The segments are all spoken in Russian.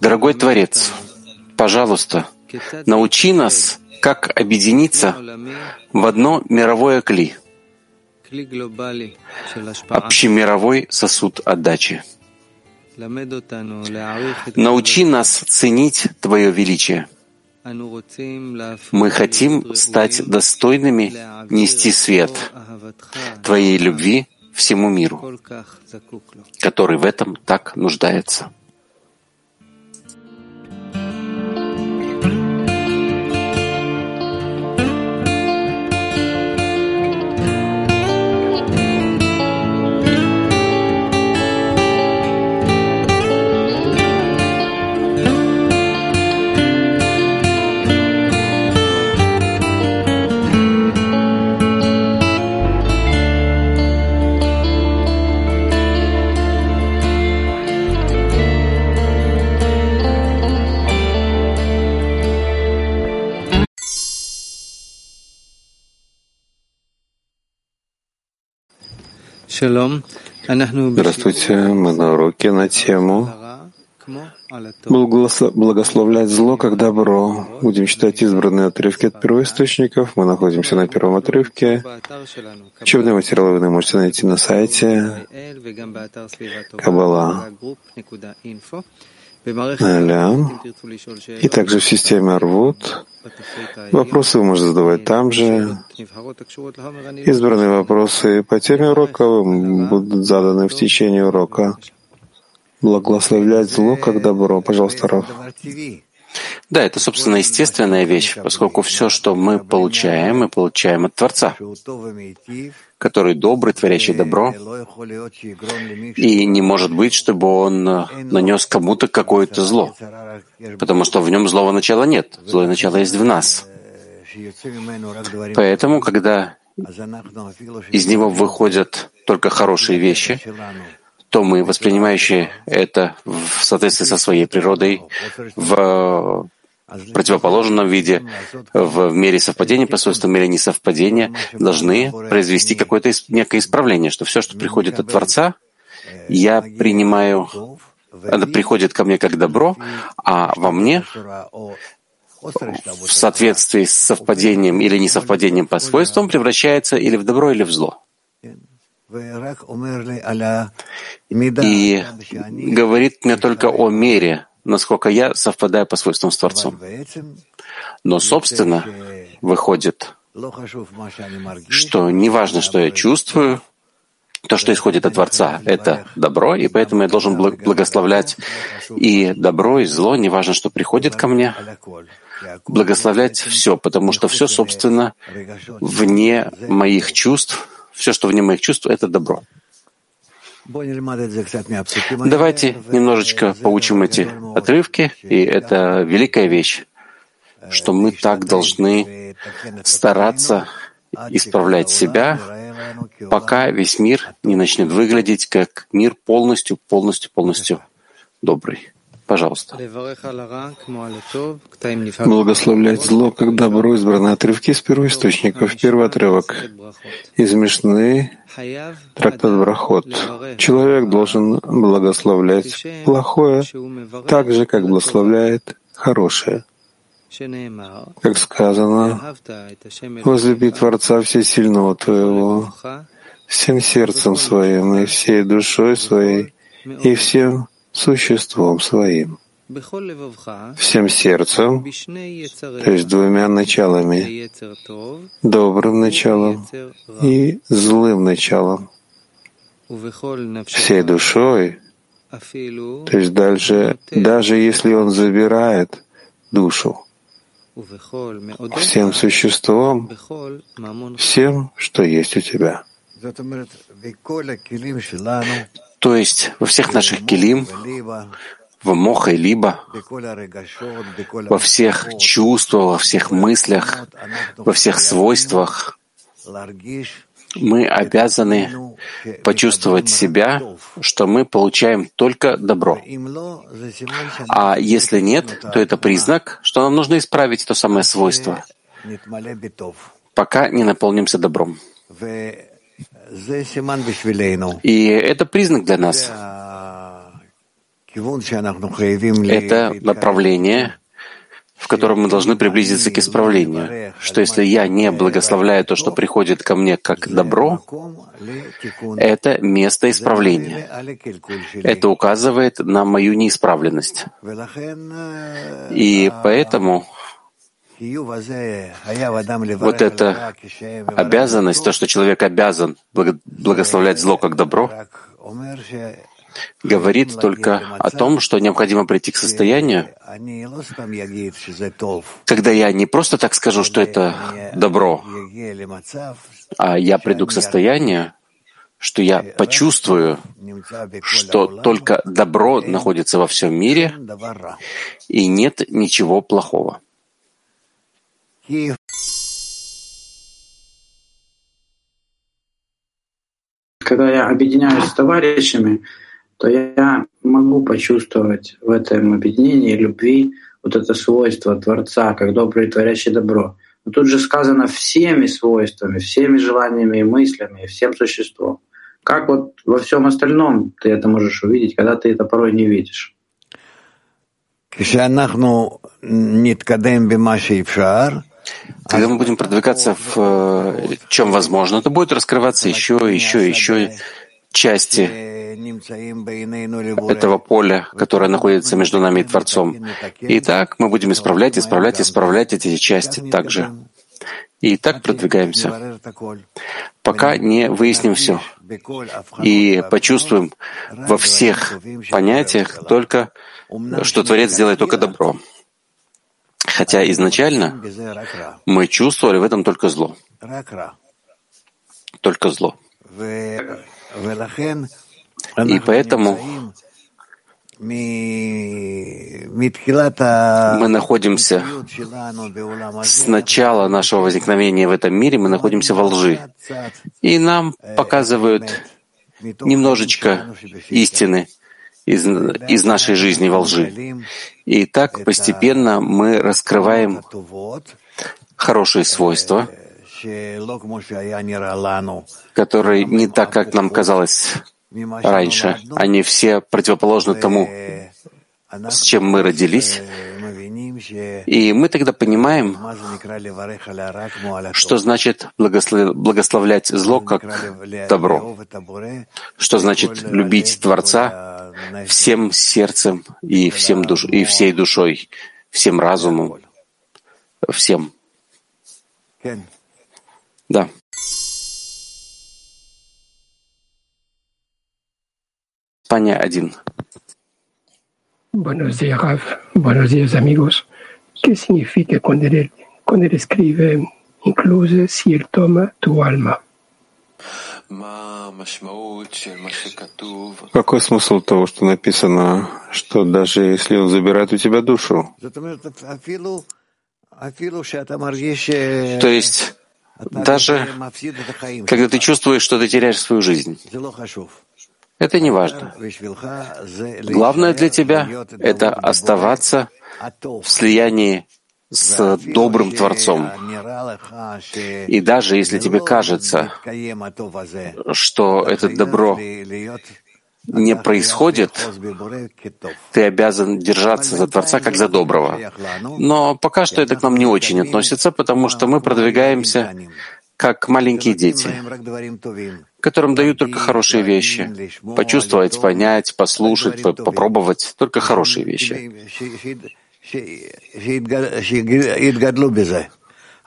Дорогой Творец, пожалуйста, научи нас, как объединиться в одно мировое кли, общемировой сосуд отдачи. Научи нас ценить Твое величие. Мы хотим стать достойными нести свет Твоей любви всему миру, который в этом так нуждается. Здравствуйте, мы на уроке на тему «Благословлять зло как добро». Будем читать избранные отрывки от первоисточников. Мы находимся на первом отрывке. Учебные материалы вы можете найти на сайте Кабала. И также в системе Арвуд. Вопросы вы можете задавать там же. Избранные вопросы по теме урока будут заданы в течение урока. Благословлять зло как добро. Пожалуйста, Раф. Да, это, собственно, естественная вещь, поскольку все, что мы получаем, мы получаем от Творца, который добрый, творящий добро, и не может быть, чтобы он э, нанес кому-то какое-то зло, потому что в нем злого начала нет, злое начало есть в нас. Поэтому, когда из него выходят только хорошие вещи, то мы, воспринимающие это в соответствии со своей природой, в противоположном виде, в мере совпадения, по свойствам мере несовпадения, должны произвести какое-то некое исправление, что все, что приходит от Творца, я принимаю, это приходит ко мне как добро, а во мне в соответствии с совпадением или несовпадением по свойствам превращается или в добро, или в зло. И говорит мне только о мере, насколько я совпадаю по свойствам с Творцом. Но, собственно, выходит, что не важно, что я чувствую, то, что исходит от Творца, это добро, и поэтому я должен благословлять и добро, и зло, неважно, что приходит ко мне, благословлять все, потому что все, собственно, вне моих чувств, все, что вне моих чувств, это добро. Давайте немножечко поучим эти отрывки, и это великая вещь, что мы так должны стараться исправлять себя, пока весь мир не начнет выглядеть как мир полностью, полностью, полностью добрый. Пожалуйста. Благословлять зло, как добро, избранные отрывки из первоисточников. Первый отрывок из Мишны, трактат Брахот. Человек должен благословлять плохое так же, как благословляет хорошее. Как сказано, возлюби Творца Всесильного твоего всем сердцем своим и всей душой своей и всем существом своим, всем сердцем, то есть двумя началами, добрым началом и злым началом, всей душой, то есть дальше, даже если он забирает душу, всем существом, всем, что есть у тебя. То есть во всех наших келим, в моха и либо, во всех чувствах, во всех мыслях, во всех свойствах, мы обязаны почувствовать себя, что мы получаем только добро. А если нет, то это признак, что нам нужно исправить то самое свойство, пока не наполнимся добром. Это признак для нас. Это направление, в котором мы должны приблизиться к исправлению. Что если я не благословляю то, что приходит ко мне как добро, это место исправления. Это указывает на мою неисправленность. И поэтому вот эта обязанность, то, что человек обязан благословлять зло как добро, говорит только о том, что необходимо прийти к состоянию, когда я не просто так скажу, что это добро, а я приду к состоянию, что я почувствую, что только добро находится во всем мире, и нет ничего плохого. Когда я объединяюсь с товарищами, то я могу почувствовать в этом объединении любви вот это свойство Творца, как добрый творящий добро. Но тут же сказано всеми свойствами, всеми желаниями и мыслями, всем существом. Как вот во всем остальном ты это можешь увидеть, когда ты это порой не видишь? Когда мы будем продвигаться в э, чем возможно, то будет раскрываться еще, еще, еще части этого поля, которое находится между нами и Творцом. И так мы будем исправлять, исправлять, исправлять эти части также. И так продвигаемся, пока не выясним все и почувствуем во всех понятиях только, что Творец делает только добро. Хотя изначально мы чувствовали в этом только зло. Только зло. И поэтому мы находимся с начала нашего возникновения в этом мире, мы находимся во лжи. И нам показывают немножечко истины из, из нашей жизни во лжи. И так постепенно мы раскрываем хорошие свойства, которые не так, как нам казалось раньше. Они все противоположны тому, с чем мы родились. И мы тогда понимаем, что значит благословлять зло как добро, что значит любить Творца всем сердцем и, всем душ, и всей душой, всем разумом, всем. Да. España один. Buenos días, Raf. Buenos días, amigos. ¿Qué significa cuando él, cuando él escribe, incluso si él toma tu alma? Какой смысл того, что написано, что даже если он забирает у тебя душу? То есть, даже когда ты чувствуешь, что ты теряешь свою жизнь, это не важно. Главное для тебя — это оставаться в слиянии с добрым Творцом. И даже если тебе кажется, что это добро не происходит, ты обязан держаться за Творца как за доброго. Но пока что это к нам не очень относится, потому что мы продвигаемся как маленькие дети, которым дают только хорошие вещи. Почувствовать, понять, послушать, попробовать только хорошие вещи.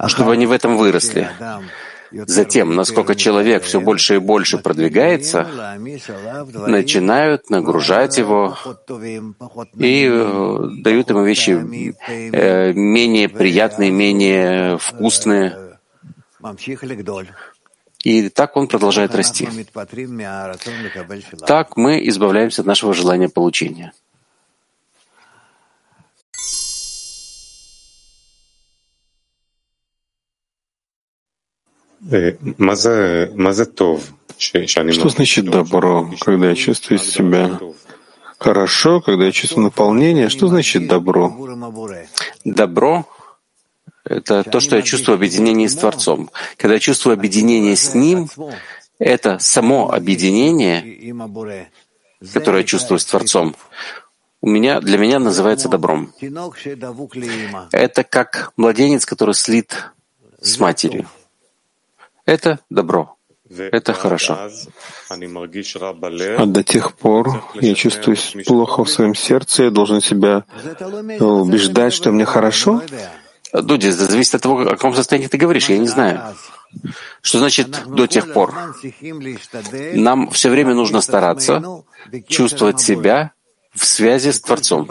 Чтобы они в этом выросли. Затем, насколько человек все больше и больше продвигается, начинают нагружать его и э, дают ему вещи э, менее приятные, менее вкусные, и так он продолжает расти. Так мы избавляемся от нашего желания получения. Э, Что значит добро, когда я чувствую себя хорошо, когда я чувствую наполнение? Что значит добро? Добро это то, что я чувствую объединение с Творцом. Когда я чувствую объединение с Ним, Это само объединение, которое я чувствую с Творцом, у меня, для меня называется добром. Это как младенец, который слит с матерью. Это добро. Это хорошо. А до тех пор я чувствую плохо в своем сердце, я должен себя убеждать, что мне хорошо. Дуди, это зависит от того, о каком состоянии ты говоришь, я не знаю. Что значит до тех пор? Нам все время нужно стараться чувствовать себя в связи с Творцом,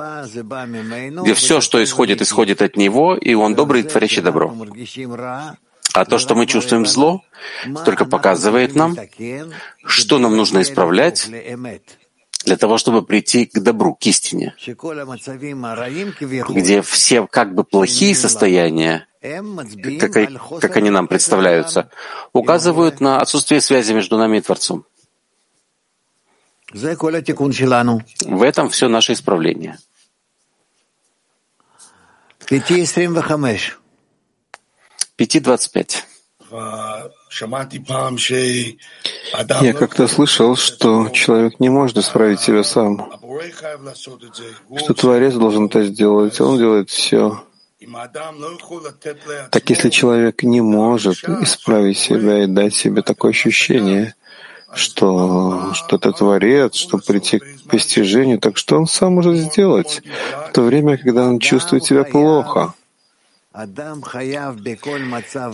где все, что исходит, исходит от Него, и Он добрый, творящий добро. А то, что мы чувствуем зло, только показывает нам, что нам нужно исправлять для того, чтобы прийти к добру, к истине, где все как бы плохие состояния, как, как они нам представляются, указывают на отсутствие связи между нами и Творцом. В этом все наше исправление. 5.25. Я как-то слышал, что человек не может исправить себя сам, что Творец должен это сделать, он делает все. Так если человек не может исправить себя и дать себе такое ощущение, что что-то творец, чтобы прийти к постижению, так что он сам может сделать? В то время, когда он чувствует себя плохо.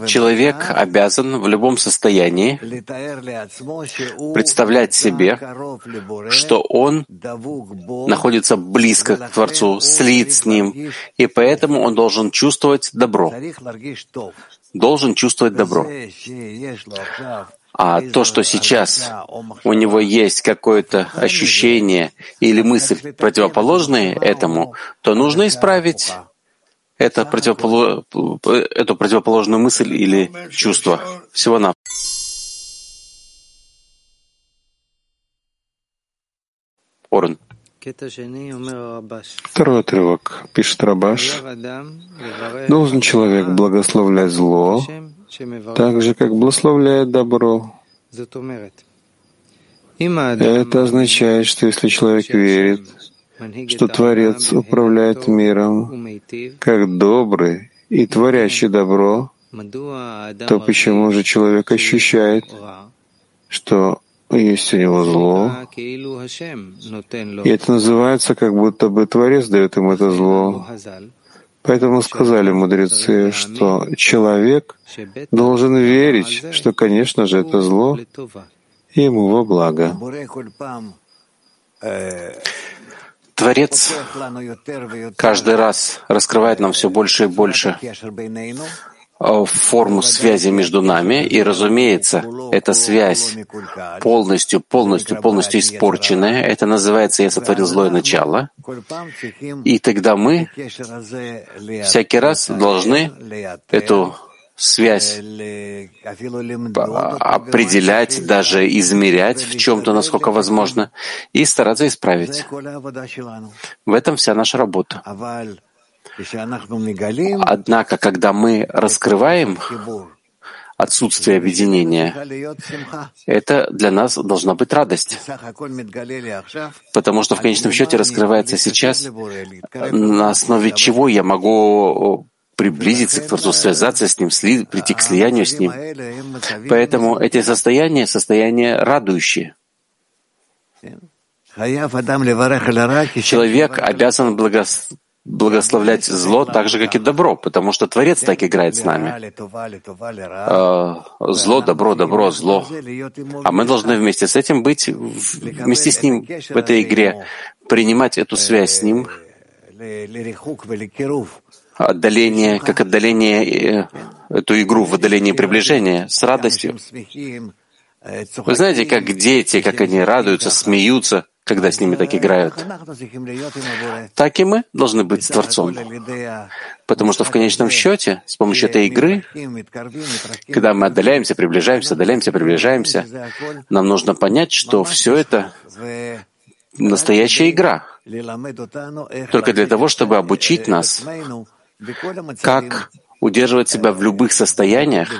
Человек обязан в любом состоянии представлять себе, что он находится близко к Творцу, слит с Ним, и поэтому он должен чувствовать добро. Должен чувствовать добро. А то, что сейчас у него есть какое-то ощущение или мысль противоположные этому, то нужно исправить это противополо... эту противоположную мысль или чувство. Всего на Орен. Второй отрывок. Пишет Рабаш. Должен человек благословлять зло, так же, как благословляет добро. Это означает, что если человек верит, что Творец управляет миром как добрый и творящий добро, то почему же человек ощущает, что есть у него зло, и это называется, как будто бы Творец дает ему это зло. Поэтому сказали мудрецы, что человек должен верить, что, конечно же, это зло, ему во благо. Творец каждый раз раскрывает нам все больше и больше э, форму связи между нами, и, разумеется, эта связь полностью, полностью, полностью испорченная, это называется «я сотворил злое начало», и тогда мы всякий раз должны эту связь определять, даже измерять в чем-то, насколько возможно, и стараться исправить. В этом вся наша работа. Однако, когда мы раскрываем отсутствие объединения, это для нас должна быть радость. Потому что в конечном счете раскрывается сейчас, на основе чего я могу приблизиться к Творцу, связаться с Ним, сли, прийти к слиянию с Ним. Поэтому эти состояния — состояния радующие. Человек обязан благос... благословлять зло так же, как и добро, потому что Творец так играет с нами. А, зло, добро, добро, зло. А мы должны вместе с этим быть, вместе с Ним в этой игре, принимать эту связь с Ним, отдаление, как отдаление, э, эту игру в отдаление приближения с радостью. Вы знаете, как дети, как они радуются, смеются, когда с ними так играют. Так и мы должны быть с Творцом. Потому что в конечном счете, с помощью этой игры, когда мы отдаляемся, приближаемся, отдаляемся, приближаемся, нам нужно понять, что все это настоящая игра. Только для того, чтобы обучить нас как удерживать себя в любых состояниях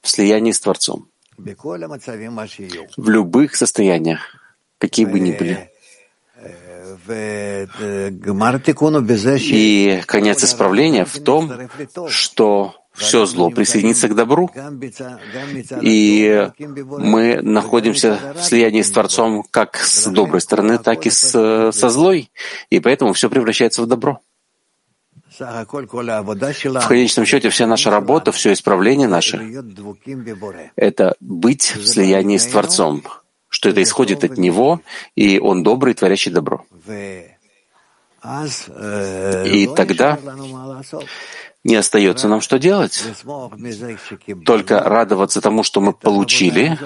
в слиянии с Творцом. в любых состояниях, какие бы ни были. И конец исправления в том, что все зло присоединится к добру, и мы находимся в слиянии с Творцом как с доброй стороны, так и с, со злой, и поэтому все превращается в добро. В конечном счете вся наша работа, все исправление наше — это быть в слиянии с Творцом, что это исходит от Него, и Он добрый, творящий добро. И тогда не остается нам что делать, только радоваться тому, что мы получили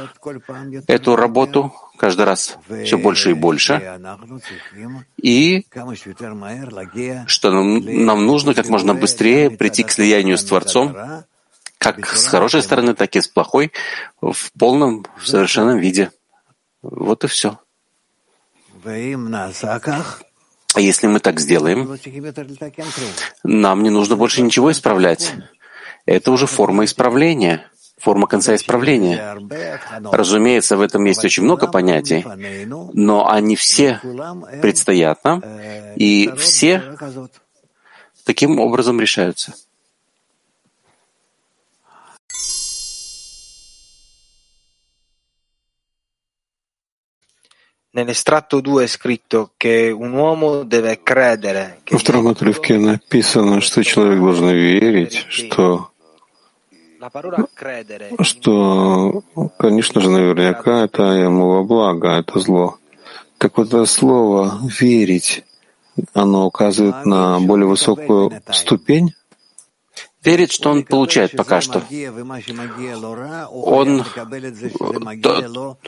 эту работу каждый раз все больше и больше, и что нам, нам нужно как можно быстрее прийти к слиянию с Творцом, как с хорошей стороны, так и с плохой, в полном, в совершенном виде. Вот и все. А если мы так сделаем, нам не нужно больше ничего исправлять. Это уже форма исправления, форма конца исправления. Разумеется, в этом есть очень много понятий, но они все предстоят нам, и все таким образом решаются. Nell'estratto 2 è scritto che un uomo deve credere. Во втором отрывке написано, что человек должен верить, что что, конечно же, наверняка это ему во благо, это зло. Так вот это слово «верить», оно указывает на более высокую ступень верит, что он получает пока что. Он, то,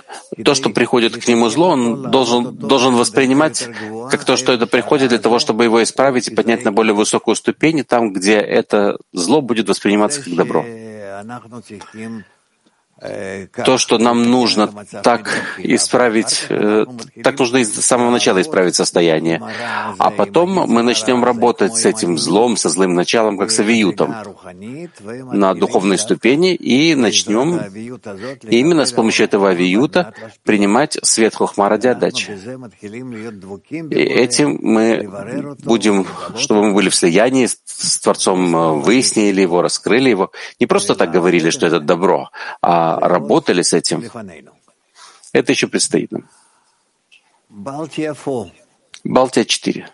то, что приходит к нему зло, он должен, должен воспринимать как то, что это приходит для того, чтобы его исправить и поднять на более высокую ступень, там, где это зло будет восприниматься как добро то, что нам нужно так исправить, э, так нужно с самого начала исправить состояние. А потом мы начнем работать с этим злом, со злым началом, как с авиютом, на духовной ступени, и начнем именно с помощью этого авиюта принимать свет хохма ради отдачи. И этим мы будем, чтобы мы были в слиянии с Творцом, э, выяснили его, раскрыли его. Не просто так говорили, что это добро, а работали с этим, это еще предстоит нам. Балтия 4.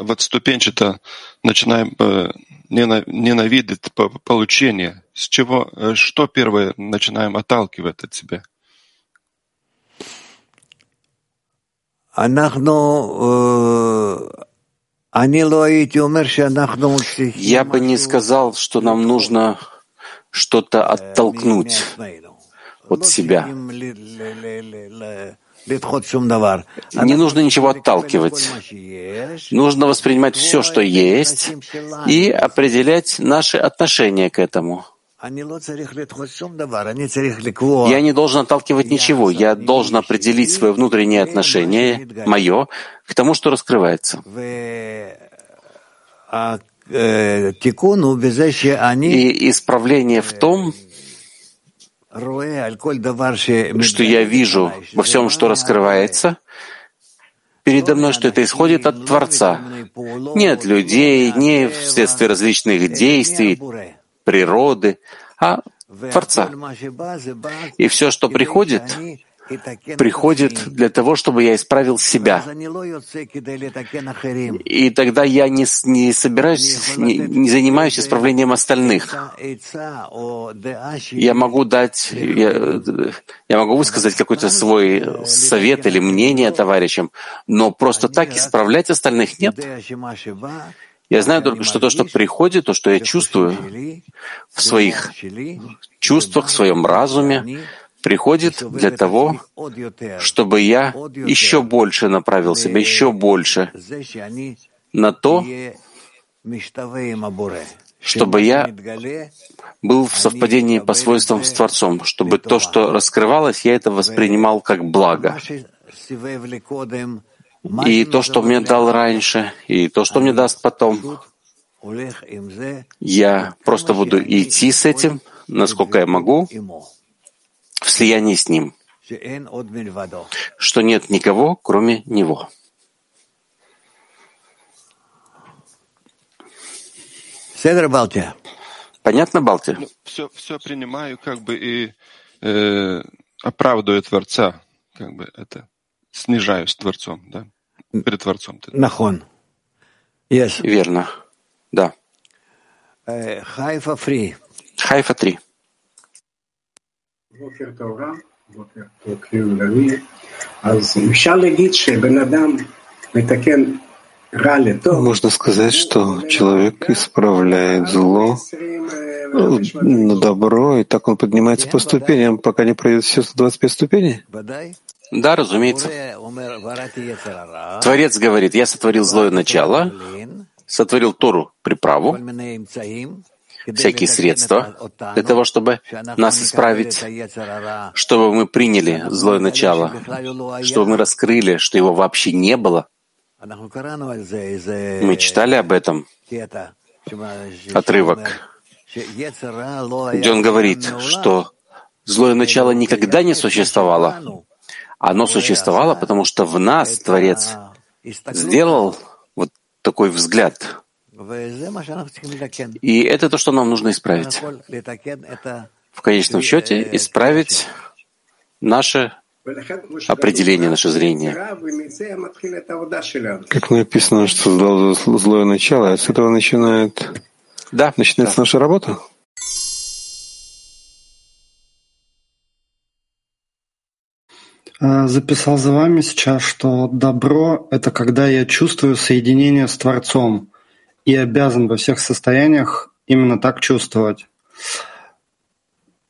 Вот ступенчато начинаем э, ненавидеть получение. С чего, э, что первое начинаем отталкивать от себя? Э, Я бы не сказал, что нам нужно что-то оттолкнуть от себя. Не нужно ничего отталкивать. Нужно воспринимать все, что есть, и определять наши отношения к этому. Я не должен отталкивать ничего. Я должен определить свое внутреннее отношение, мое, к тому, что раскрывается. Э, И исправление в том, что я вижу во всем, что раскрывается, передо мной, что это исходит от Творца, не от людей, не вследствие различных действий, природы, а Творца. И все, что приходит, приходит для того, чтобы я исправил себя. И тогда я не, не собираюсь, не, не занимаюсь исправлением остальных. Я могу дать, я, я могу высказать какой-то свой совет или мнение товарищам, но просто так исправлять остальных нет. Я знаю только, что то, что приходит, то, что я чувствую в своих чувствах, в своем разуме, приходит для того, чтобы я еще больше направил себя, еще больше на то, чтобы я был в совпадении по свойствам с Творцом, чтобы то, что раскрывалось, я это воспринимал как благо. И то, что мне дал раньше, и то, что мне даст потом, я просто буду идти с этим, насколько я могу, в слиянии с Ним, что нет никого, кроме Него. Понятно, Балти? Ну, все, все принимаю, как бы и э, оправдываю Творца, как бы это снижаюсь Творцом, да, перед Творцом. Нахон. Yes. Верно. Да. Хайфа фри. Хайфа 3. Можно сказать, что человек исправляет зло на добро, и так он поднимается по ступеням, пока не пройдет все 125 ступеней? Да, разумеется. Творец говорит, я сотворил злое начало, сотворил Тору, приправу, всякие средства для того, чтобы нас исправить, чтобы мы приняли злое начало, чтобы мы раскрыли, что его вообще не было. Мы читали об этом отрывок, где он говорит, что злое начало никогда не существовало. Оно существовало, потому что в нас Творец сделал вот такой взгляд. И это то, что нам нужно исправить. В конечном счете, исправить наше определение, наше зрение. Как написано, что злое начало, а с этого начинает, да, начинается да. наша работа? А, записал за вами сейчас, что добро — это когда я чувствую соединение с Творцом и обязан во всех состояниях именно так чувствовать.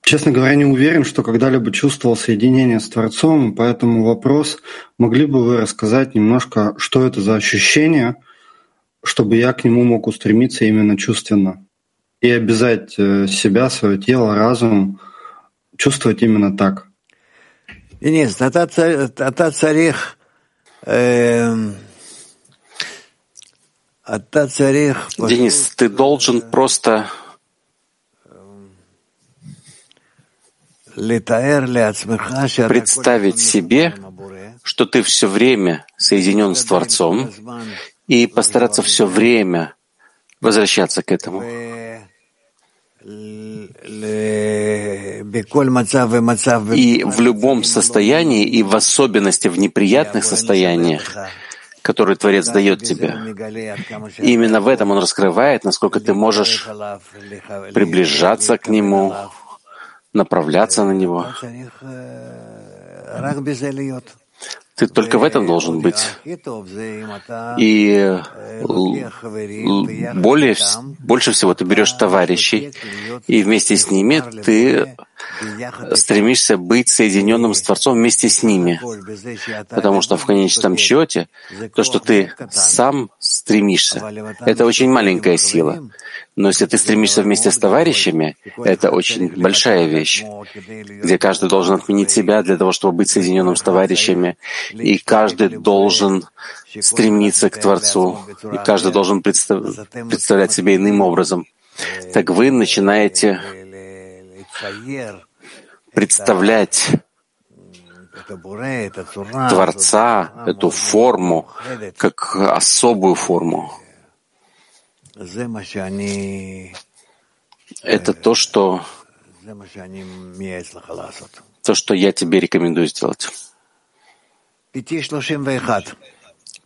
Честно говоря, не уверен, что когда-либо чувствовал соединение с Творцом, поэтому вопрос, могли бы вы рассказать немножко, что это за ощущение, чтобы я к нему мог устремиться именно чувственно и обязать э, себя, свое тело, разум чувствовать именно так. Денис, Атат Царих, эм, Денис, ты должен просто представить себе, что ты все время соединен с Творцом, и постараться все время возвращаться к этому. И в любом состоянии, и в особенности в неприятных состояниях, которые Творец дает тебе, именно в этом Он раскрывает, насколько ты можешь приближаться к Нему, направляться на Него. Ты только в этом должен быть. И более, больше всего ты берешь товарищей, и вместе с ними ты стремишься быть соединенным с Творцом вместе с ними. Потому что в конечном счете то, что ты сам стремишься, это очень маленькая сила. Но если ты стремишься вместе с товарищами, это очень большая вещь, где каждый должен отменить себя для того, чтобы быть соединенным с товарищами, и каждый должен стремиться к Творцу, и каждый должен представлять себя иным образом. Так вы начинаете представлять Творца, эту форму, как особую форму. Это то, что то, что я тебе рекомендую сделать.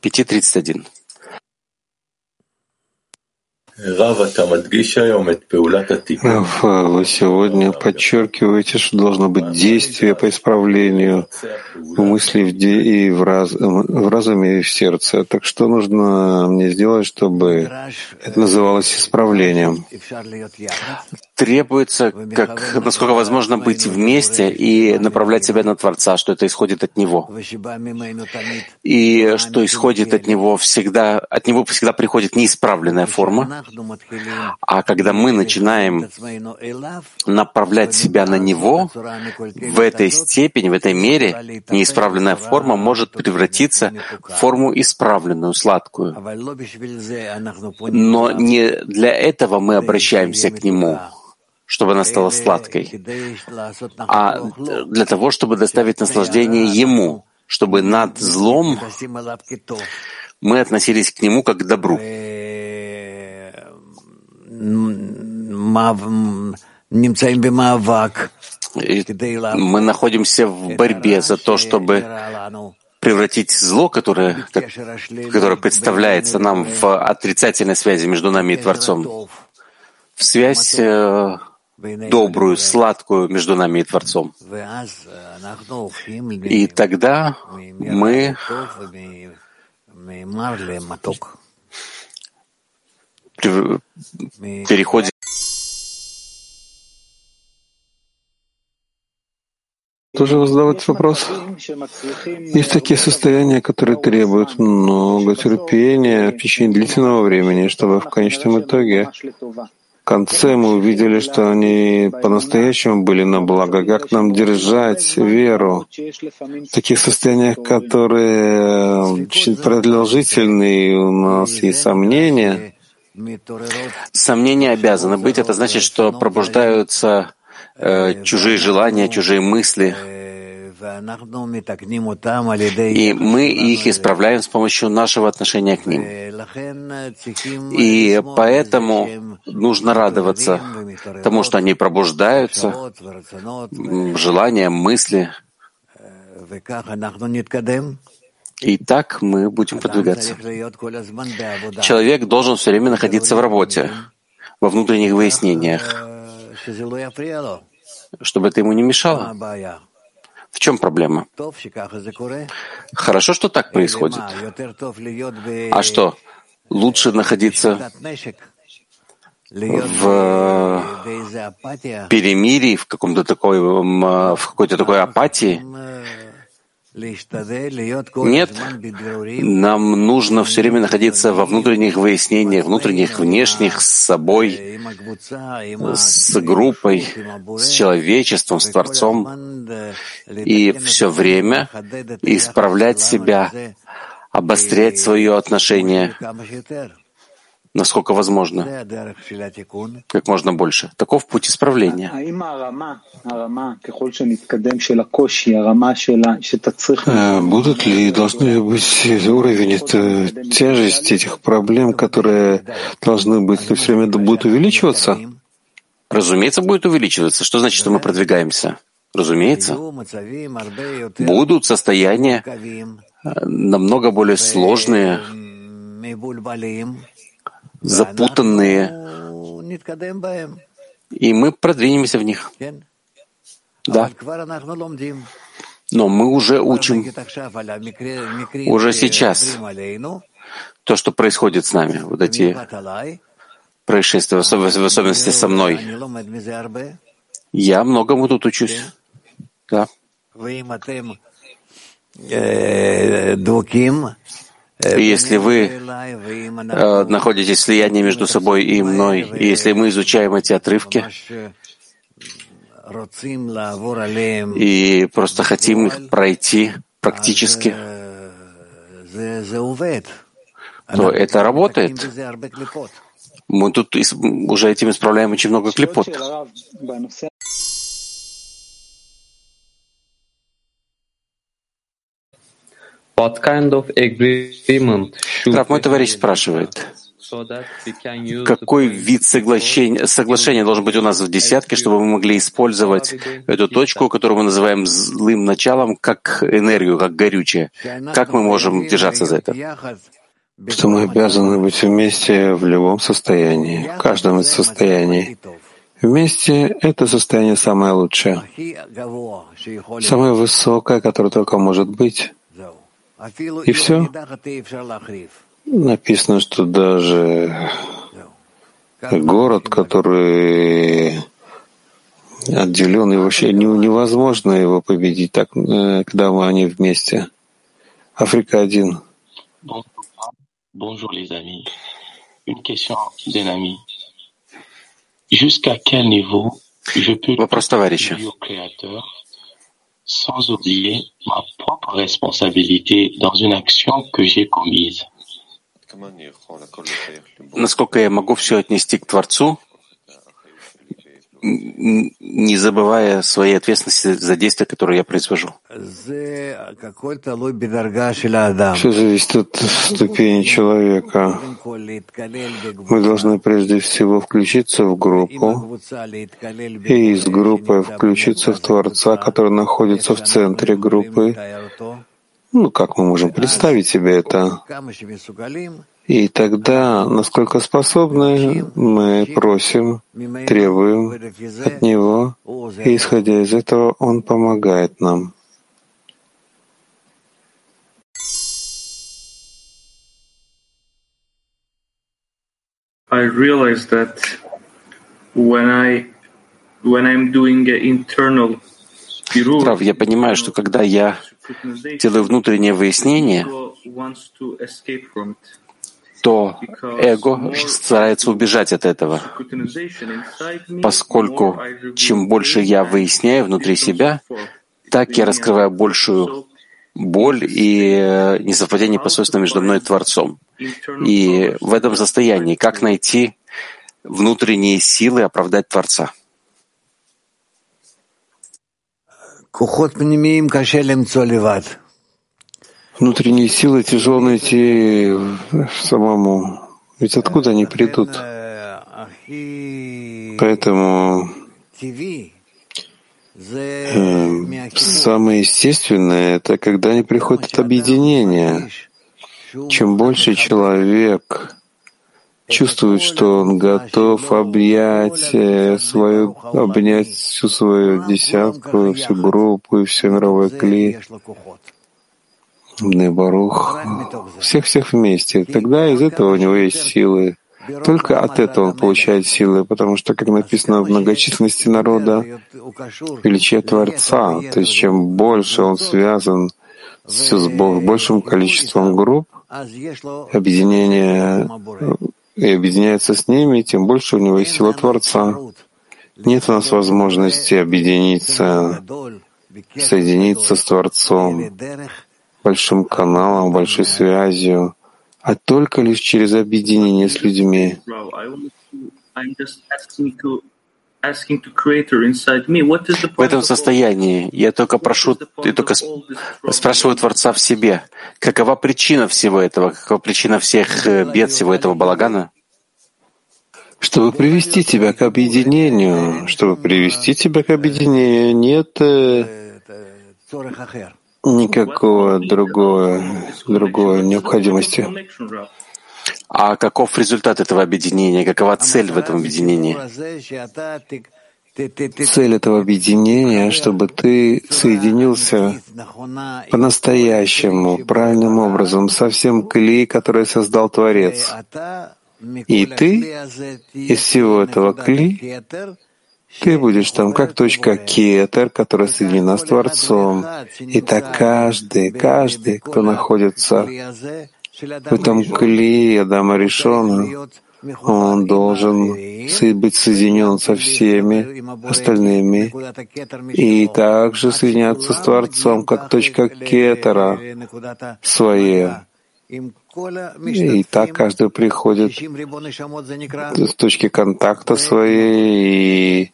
5.31. Вы сегодня подчеркиваете, что должно быть действие по исправлению мыслей в де... и в, раз... в разуме и в сердце. Так что нужно мне сделать, чтобы это называлось исправлением? Требуется, как, насколько возможно, быть вместе и направлять себя на Творца, что это исходит от Него. И что исходит от Него всегда, от Него всегда приходит неисправленная форма, а когда мы начинаем направлять себя на Него, в этой степени, в этой мере, неисправленная форма может превратиться в форму исправленную, сладкую. Но не для этого мы обращаемся к Нему. чтобы она стала сладкой, а для того, чтобы доставить наслаждение Ему, чтобы над злом мы относились к Нему как к добру. И мы находимся в борьбе за то, чтобы превратить зло, которое, которое представляется нам в отрицательной связи между нами и Творцом, в связь э, добрую, сладкую между нами и Творцом. И тогда мы переходим тоже задавать вопрос? Есть такие состояния, которые требуют много терпения в течение длительного времени, чтобы в конечном итоге в конце мы увидели, что они по-настоящему были на благо. Как нам держать веру в таких состояниях, которые очень продолжительные, у нас есть сомнения? Сомнения обязаны быть. Это значит, что пробуждаются э, чужие желания, чужие мысли. И мы их исправляем с помощью нашего отношения к ним. И поэтому нужно радоваться тому, что они пробуждаются, желания, мысли. И так мы будем продвигаться. Человек должен все время находиться в работе, во внутренних выяснениях, чтобы это ему не мешало. В чем проблема? Хорошо, что так происходит. А что, лучше находиться в перемирии, в каком-то такой, в какой-то такой апатии? Нет, нам нужно все время находиться во внутренних выяснениях, внутренних, внешних, с собой, с группой, с человечеством, с Творцом, и все время исправлять себя, обострять свое отношение насколько возможно, как можно больше. Таков путь исправления. А будут ли, должны быть уровень это, тяжести этих проблем, которые должны быть, все время будут увеличиваться? Разумеется, будет увеличиваться. Что значит, что мы продвигаемся? Разумеется. Будут состояния э, намного более сложные, запутанные, и мы продвинемся в них. Да. Но мы уже учим, уже сейчас, то, что происходит с нами, вот эти происшествия, в особенности со мной. Я многому тут учусь. Да. Если вы э, находитесь в слиянии между собой и мной, и если мы изучаем эти отрывки и просто хотим их пройти практически, то это работает. Мы тут уже этим исправляем очень много клепот. What kind of agreement Раб, мой товарищ спрашивает, какой вид соглашения, соглашения должен быть у нас в десятке, чтобы мы могли использовать эту точку, которую мы называем злым началом, как энергию, как горючее? Как мы можем держаться за это? Что мы обязаны быть вместе в любом состоянии, в каждом из состояний. Вместе это состояние самое лучшее, самое высокое, которое только может быть. И все. Написано, что даже город, который отделен, и вообще невозможно его победить так, э, когда мы они вместе. Африка один. Bonjour les amis. Une question d'un ami. Jusqu'à quel niveau je peux Вопрос товарища sans oublier ma propre responsabilité dans une action que j'ai commise. Насколько я могу все отнести к Творцу, Не забывая своей ответственности за действия, которые я произвожу. Все зависит от ступени человека. Мы должны прежде всего включиться в группу и из группы включиться в Творца, который находится в центре группы. Ну, как мы можем представить себе это? И тогда, насколько способны, мы просим, требуем от Него, и исходя из этого Он помогает нам. I realize that when I when I'm doing internal Прав, я понимаю, что когда я делаю внутреннее выяснение, то эго старается убежать от этого, поскольку чем больше я выясняю внутри себя, так я раскрываю большую боль и э, несовпадение посольства между мной и Творцом. И в этом состоянии как найти внутренние силы оправдать Творца? Внутренние силы тяжело найти самому. Ведь откуда они придут? Поэтому э, самое естественное — это когда они приходят от объединения. Чем больше человек чувствует, что он готов объять э, свою, обнять всю свою десятку, всю группу и все мировое кли, Барух, всех-всех вместе. Тогда из этого у него есть силы. Только от этого он получает силы, потому что, как написано в многочисленности народа, величие Творца, то есть чем больше он связан с, с большим количеством групп, объединение и объединяется с ними, тем больше у него есть сила Творца. Нет у нас возможности объединиться, соединиться с Творцом, большим каналом, большой связью, а только лишь через объединение с людьми. В этом состоянии я только прошу, я только спрашиваю Творца в себе, какова причина всего этого, какова причина всех э, бед, всего этого балагана? Чтобы привести тебя к объединению, чтобы привести тебя к объединению, нет э, никакого другого, другой необходимости. А каков результат этого объединения? Какова цель в этом объединении? Цель этого объединения, чтобы ты соединился по-настоящему, правильным образом, со всем клей, который создал Творец. И ты из всего этого кли, ты будешь там как точка кетер, которая соединена с Творцом. И так каждый, каждый, кто находится в этом клее Адама Ришона, он должен быть соединен со всеми остальными и также соединяться с Творцом, как точка кетера своей. И так каждый приходит с точки контакта своей и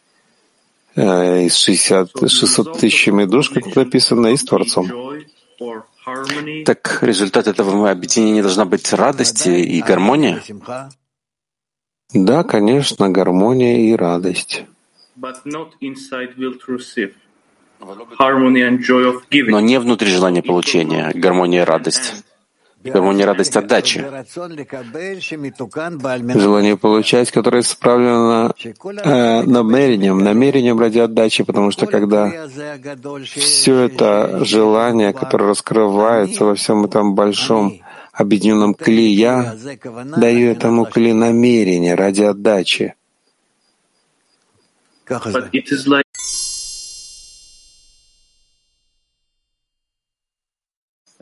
из 60, 600 тысячами душ, как написано, и с Творцом. Так результат этого объединения должна быть радость и гармония? Да, конечно, гармония и радость. Но не внутри желания получения, гармония и радость. Гармония, радость отдачи. Желание получать, которое исправлено э, намерением, намерением ради отдачи, потому что когда все это желание, которое раскрывается во всем этом большом объединенном кли, я даю этому кли намерение ради отдачи.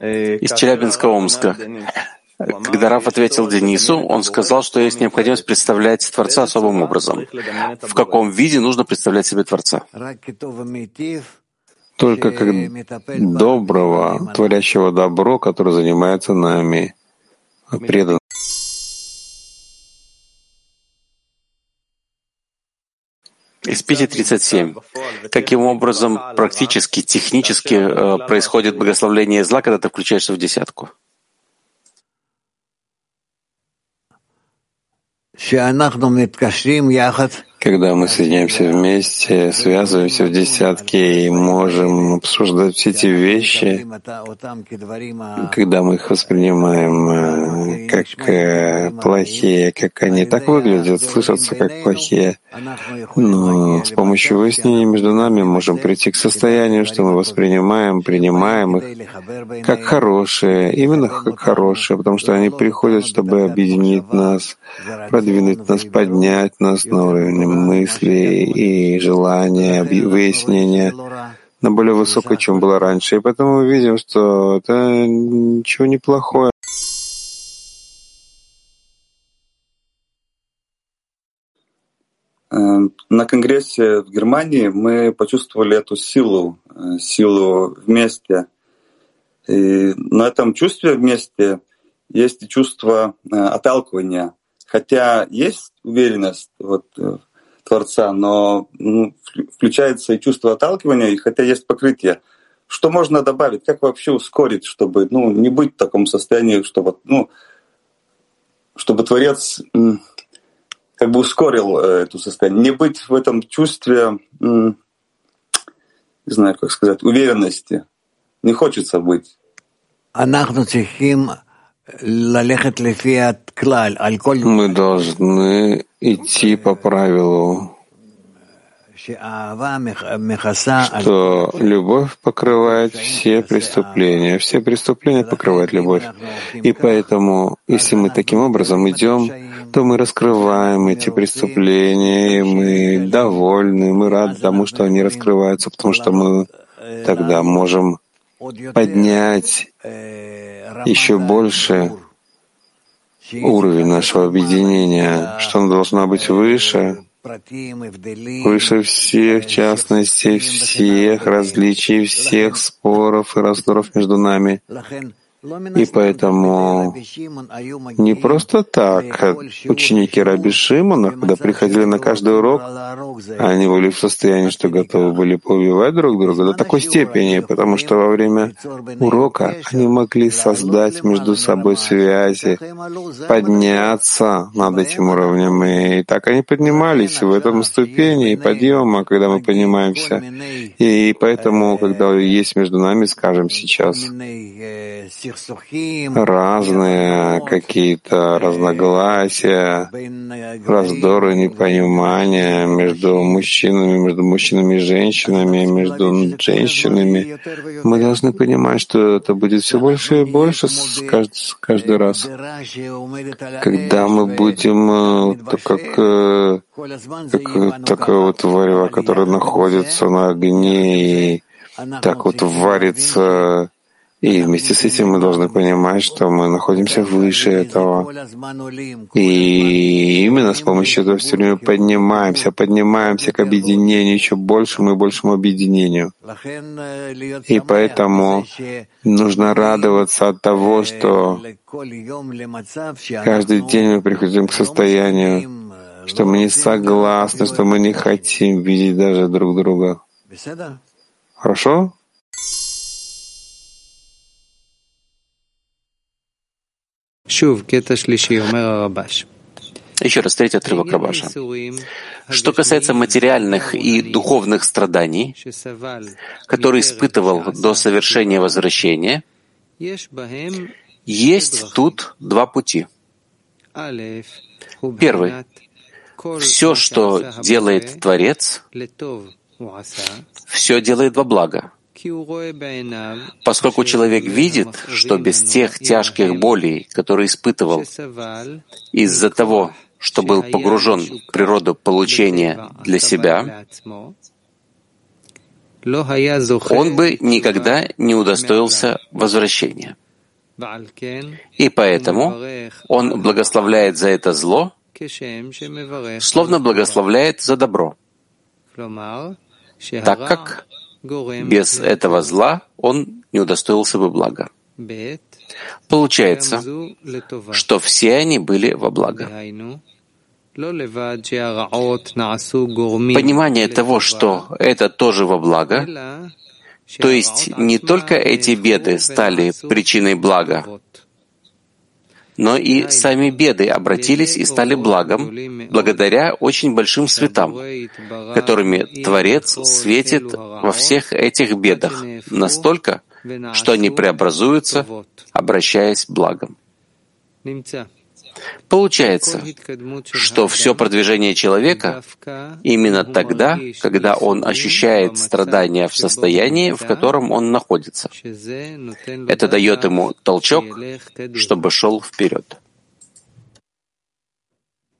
Из Челябинска, Омска. Когда Раф ответил Денису, он сказал, что есть необходимость представлять Творца особым образом. В каком виде нужно представлять себе Творца? Только как доброго, творящего добро, который занимается нами, предан. Из Пяти 37. Каким образом практически, технически э, происходит благословление зла, когда ты включаешься в десятку? Когда мы соединяемся вместе, связываемся в десятки и можем обсуждать все эти вещи, когда мы их воспринимаем э, как э, плохие, как они так выглядят, слышатся как плохие. Но с помощью выяснения между нами можем прийти к состоянию, что мы воспринимаем, принимаем их как хорошие, именно как хорошие, потому что они приходят, чтобы объединить нас, продвинуть нас, поднять нас на уровень мысли и желания, выяснения на более высокой, чем было раньше. И поэтому мы видим, что это ничего неплохое. Э, на конгрессе в Германии мы почувствовали эту силу, э, силу вместе. И на этом чувстве вместе есть и чувство э, отталкивания. Хотя есть уверенность вот, Творца, но ну, включается и чувство отталкивания, и хотя есть покрытие. Что можно добавить? Как вообще ускорить, чтобы ну, не быть в таком состоянии, чтобы, ну, чтобы Творец как бы ускорил э, это состояние, не быть в этом чувстве, не знаю, как сказать, уверенности. Не хочется быть. Мы должны идти по правилу, что любовь покрывает все преступления, все преступления покрывает любовь. И поэтому, если мы таким образом идем, то мы раскрываем эти преступления, и мы довольны, мы рады тому, что они раскрываются, потому что мы тогда можем поднять еще больше уровень нашего объединения, что оно должно быть выше, выше всех частностей, всех различий, всех споров и раздоров между нами. И поэтому не просто так ученики Раби Шимона, когда приходили на каждый урок, они были в состоянии, что готовы были поубивать друг друга до такой степени, потому что во время урока они могли создать между собой связи, подняться над этим уровнем. И так они поднимались в этом ступени и подъема, когда мы поднимаемся. И поэтому, когда есть между нами, скажем сейчас, разные какие-то разногласия, раздоры, непонимания между мужчинами, между мужчинами и женщинами, между женщинами. Мы должны понимать, что это будет все больше и больше каждый, каждый раз. Когда мы будем э, как, э, как такая вот варево, которая находится на огне и так вот варится и вместе с этим мы должны понимать, что мы находимся выше этого. И именно с помощью этого все время поднимаемся, поднимаемся к объединению, еще большему и большему объединению. И поэтому нужно радоваться от того, что каждый день мы приходим к состоянию, что мы не согласны, что мы не хотим видеть даже друг друга. Хорошо? Еще раз, третий отрывок Рабаша. Что касается материальных и духовных страданий, которые испытывал до совершения возвращения, есть тут два пути. Первый. Все, что делает Творец, все делает во благо поскольку человек видит, что без тех тяжких болей, которые испытывал из-за того, что был погружен в природу получения для себя, он бы никогда не удостоился возвращения. И поэтому он благословляет за это зло, словно благословляет за добро, так как без этого зла он не удостоился бы блага. Получается, что все они были во благо. Понимание того, что это тоже во благо, то есть не только эти беды стали причиной блага, но и сами беды обратились и стали благом благодаря очень большим светам, которыми Творец светит во всех этих бедах настолько, что они преобразуются, обращаясь благом. Получается, что все продвижение человека именно тогда, когда он ощущает страдания в состоянии, в котором он находится. Это дает ему толчок, чтобы шел вперед.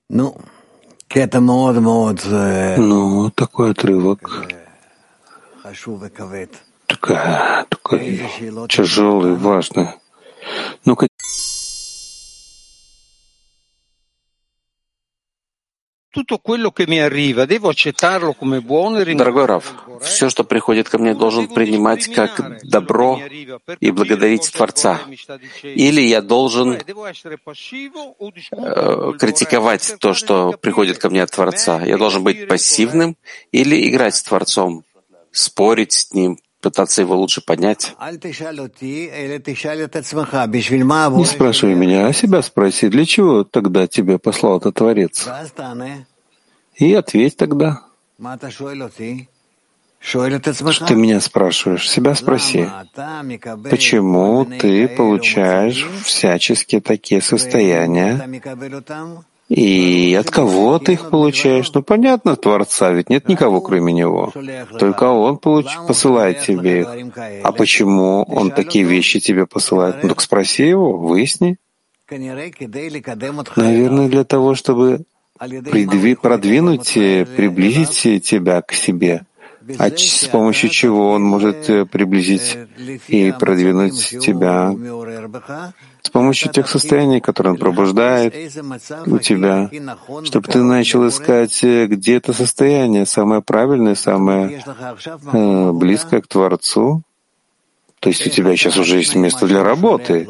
Ну, ну такой отрывок, такая, такой тяжелый, важный. Ну, Дорогой Раф, все, что приходит ко мне, должен принимать как добро и благодарить Творца. Или я должен э, критиковать то, что приходит ко мне от Творца. Я должен быть пассивным или играть с Творцом, спорить с Ним, пытаться его лучше поднять. Не спрашивай меня, а себя спроси, для чего тогда тебе послал этот Творец? И ответь тогда. Что ты меня спрашиваешь? Себя спроси. Почему ты получаешь всяческие такие состояния? И от кого ты их получаешь? Ну, понятно, Творца, ведь нет никого, кроме Него. Только Он получ... посылает тебе их. А почему Он такие вещи тебе посылает? Ну, так спроси Его, выясни. Наверное, для того, чтобы продвинуть, приблизить тебя к себе. А с помощью чего он может э, приблизить и продвинуть тебя? С помощью тех состояний, которые он пробуждает у тебя, чтобы ты начал искать, э, где это состояние самое правильное, самое э, близкое к Творцу. То есть у тебя сейчас уже есть место для работы.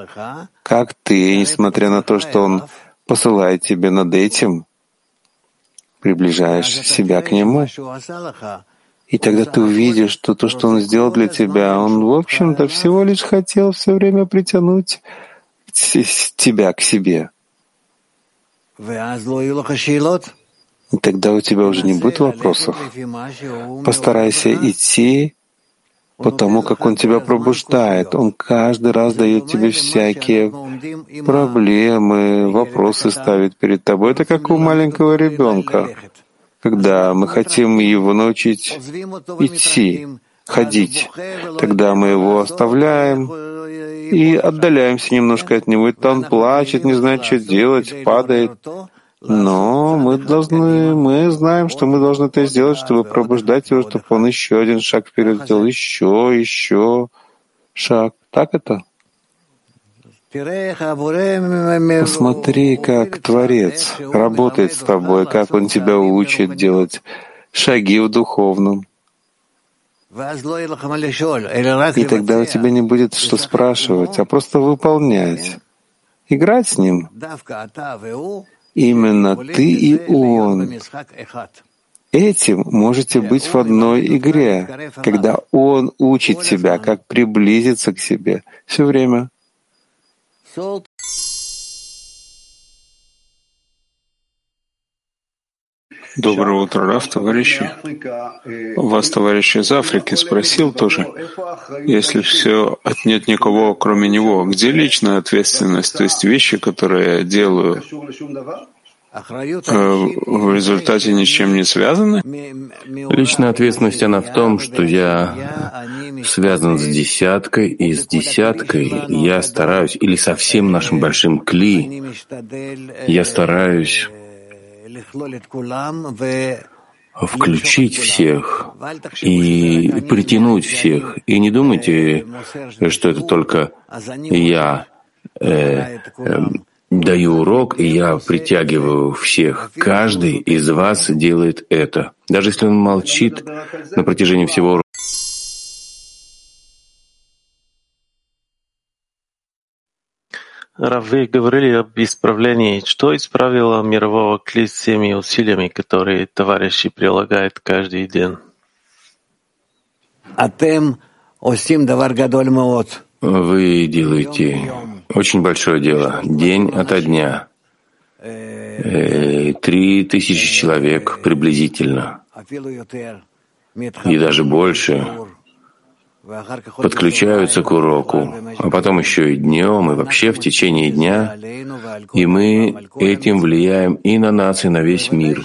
Как ты, несмотря на то, что он посылает тебе над этим, приближаешь себя к Нему. И тогда ты увидишь, что то, что Он сделал для тебя, Он, в общем-то, всего лишь хотел все время притянуть тебя к себе. И тогда у тебя уже не будет вопросов. Постарайся идти потому как Он тебя пробуждает. Он каждый раз дает тебе всякие проблемы, вопросы ставит перед тобой. Это как у маленького ребенка, когда мы хотим его научить идти, ходить. Тогда мы его оставляем и отдаляемся немножко от него. И он плачет, не знает, что делать, падает. Но мы должны, мы знаем, что мы должны это сделать, чтобы пробуждать его, чтобы он еще один шаг вперед сделал, еще, еще шаг. Так это? Посмотри, как Творец работает с тобой, как Он тебя учит делать шаги в духовном. И тогда у тебя не будет что спрашивать, а просто выполнять, играть с Ним. Именно ты и он. Этим можете быть в одной игре, когда он учит тебя, как приблизиться к себе все время. Доброе утро, Раф, товарищи. Вас, товарищ из Африки, спросил тоже, если все нет никого, кроме него, где личная ответственность, то есть вещи, которые я делаю, э, в результате ничем не связаны? Личная ответственность, она в том, что я связан с десяткой, и с десяткой я стараюсь, или со всем нашим большим кли, я стараюсь включить всех и притянуть всех. И не думайте, что это только я э, э, даю урок, и я притягиваю всех. Каждый из вас делает это. Даже если он молчит на протяжении всего урока. Рав, вы говорили об исправлении. Что исправило мирового кли с теми усилиями, которые товарищи прилагают каждый день? Вы делаете очень большое дело, день ото дня. Э, три тысячи человек приблизительно, и даже больше подключаются к уроку, а потом еще и днем, и вообще в течение дня. И мы этим влияем и на нас, и на весь мир,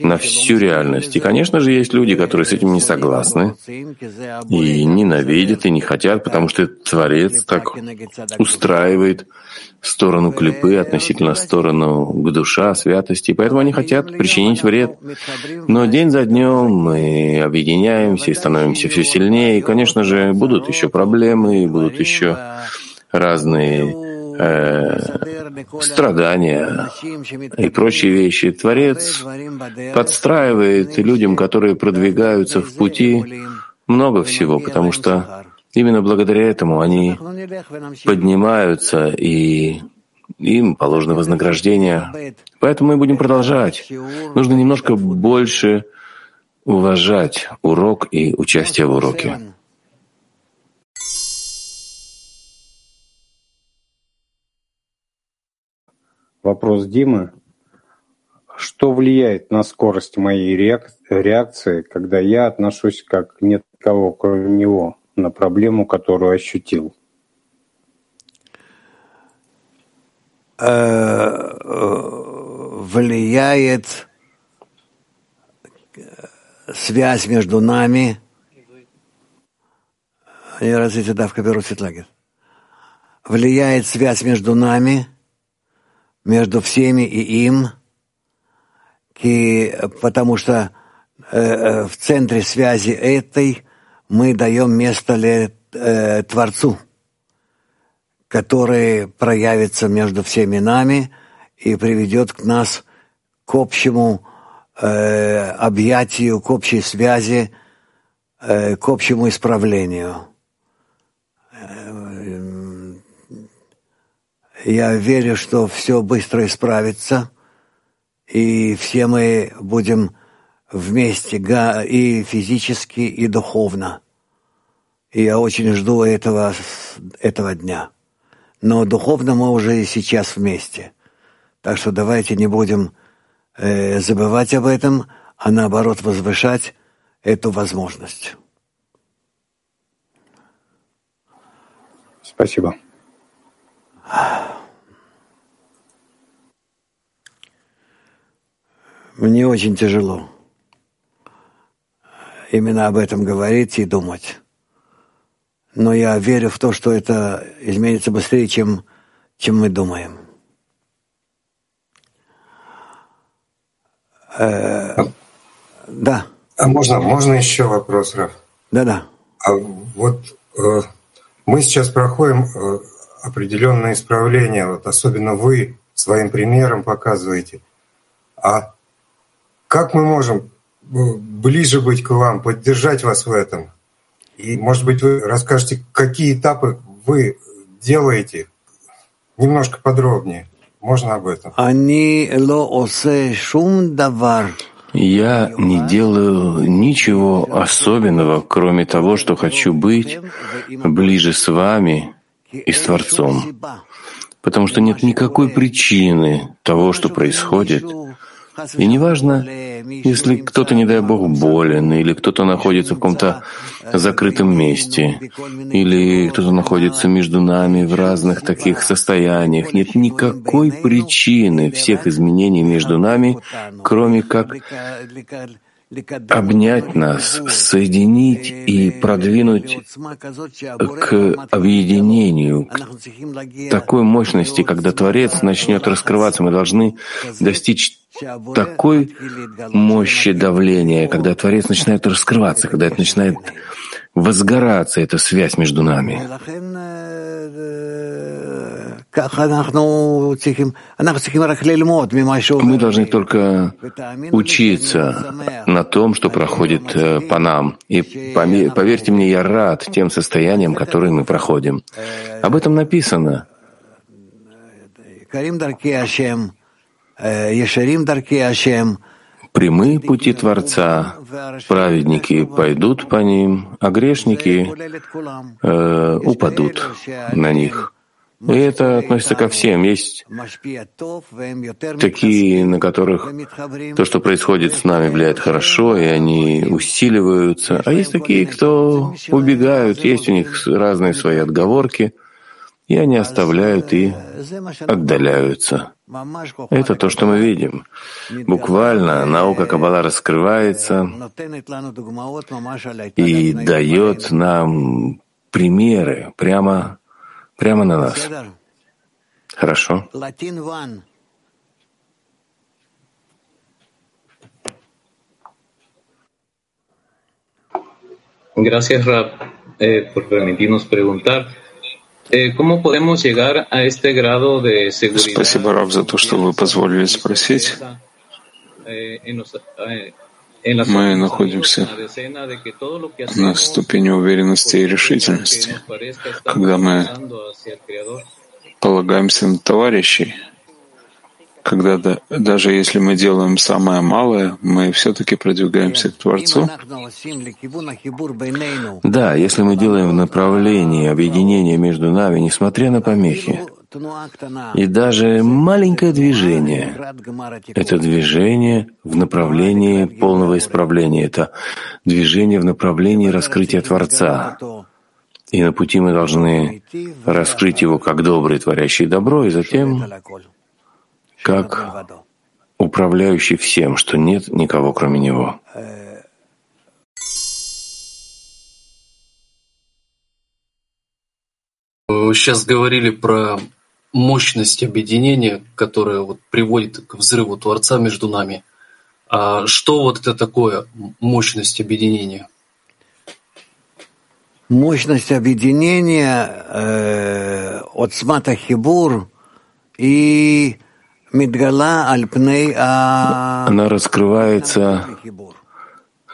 на всю реальность. И, конечно же, есть люди, которые с этим не согласны, и ненавидят, и не хотят, потому что Творец так устраивает сторону клипы относительно сторону к душа, святости, поэтому они хотят причинить вред. Но день за днем мы объединяемся и становимся все сильнее, и, конечно же, будут еще проблемы, будут еще разные э, страдания и прочие вещи. Творец подстраивает людям, которые продвигаются в пути, много всего, потому что Именно благодаря этому они поднимаются, и им положено вознаграждение. Поэтому мы будем продолжать. Нужно немножко больше уважать урок и участие в уроке. Вопрос Димы. Что влияет на скорость моей реакции, когда я отношусь как нет кого, кроме него? На проблему, которую ощутил? Э, влияет связь между нами. Я развитие давка беру Светлагер. Влияет связь между нами, между всеми и им, потому что э, э, в центре связи этой мы даем место ли, э, Творцу, который проявится между всеми нами и приведет к нас к общему э, объятию, к общей связи, э, к общему исправлению. Э, я верю, что все быстро исправится, и все мы будем вместе и физически, и духовно. И я очень жду этого, этого дня. Но духовно мы уже и сейчас вместе. Так что давайте не будем э, забывать об этом, а наоборот возвышать эту возможность. Спасибо. Мне очень тяжело именно об этом говорить и думать. Но я верю в то, что это изменится быстрее, чем, чем мы думаем. Э, а, да. А можно, можно еще вопрос, Раф? Да-да. А вот э, мы сейчас проходим э, определенное исправление, вот особенно вы своим примером показываете. А как мы можем ближе быть к вам, поддержать вас в этом. И, может быть, вы расскажете, какие этапы вы делаете немножко подробнее. Можно об этом? Я не делаю ничего особенного, кроме того, что хочу быть ближе с вами и с Творцом. Потому что нет никакой причины того, что происходит, и неважно, если кто-то, не дай Бог, болен, или кто-то находится в каком-то закрытом месте, или кто-то находится между нами в разных таких состояниях, нет никакой причины всех изменений между нами, кроме как обнять нас, соединить и продвинуть к объединению, к такой мощности, когда Творец начнет раскрываться, мы должны достичь такой мощи давления, когда Творец начинает раскрываться, когда это начинает возгораться, эта связь между нами. Мы должны только учиться на том, что проходит э, по нам. И поверьте мне, я рад тем состояниям, которые мы проходим. Об этом написано. Прямые пути Творца, праведники пойдут по ним, а грешники э, упадут на них. И это относится ко всем. Есть такие, на которых то, что происходит с нами, влияет хорошо, и они усиливаются. А есть такие, кто убегают, есть у них разные свои отговорки, и они оставляют и отдаляются. Это то, что мы видим. Буквально наука Каббала раскрывается и дает нам примеры прямо Прямо на нас. Хорошо. Gracias, Rab, eh, por permitirnos preguntar. Спасибо, Раб, за то, что вы позволили спросить. Eh, eh, мы находимся на ступени уверенности и решительности, когда мы полагаемся на товарищей, когда да, даже если мы делаем самое малое, мы все-таки продвигаемся к Творцу. Да, если мы делаем в направлении объединения между нами, несмотря на помехи, и даже маленькое движение — это движение в направлении полного исправления, это движение в направлении раскрытия Творца. И на пути мы должны раскрыть его как добрый, творящий добро, и затем как управляющий всем, что нет никого, кроме него. Вы сейчас говорили про мощность объединения, которая вот приводит к взрыву Творца между нами. А что вот это такое мощность объединения? Мощность объединения э, от Смата Хибур и. Она раскрывается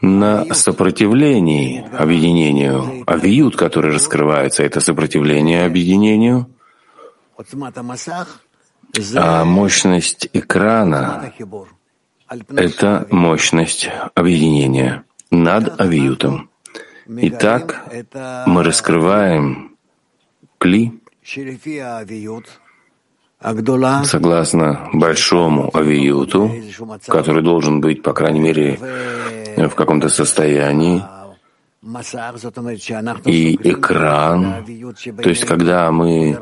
на сопротивлении объединению. А вьют, который раскрывается, это сопротивление объединению — а мощность экрана — это мощность объединения над авиютом. Итак, мы раскрываем кли согласно большому авиюту, который должен быть, по крайней мере, в каком-то состоянии, и экран, то есть когда мы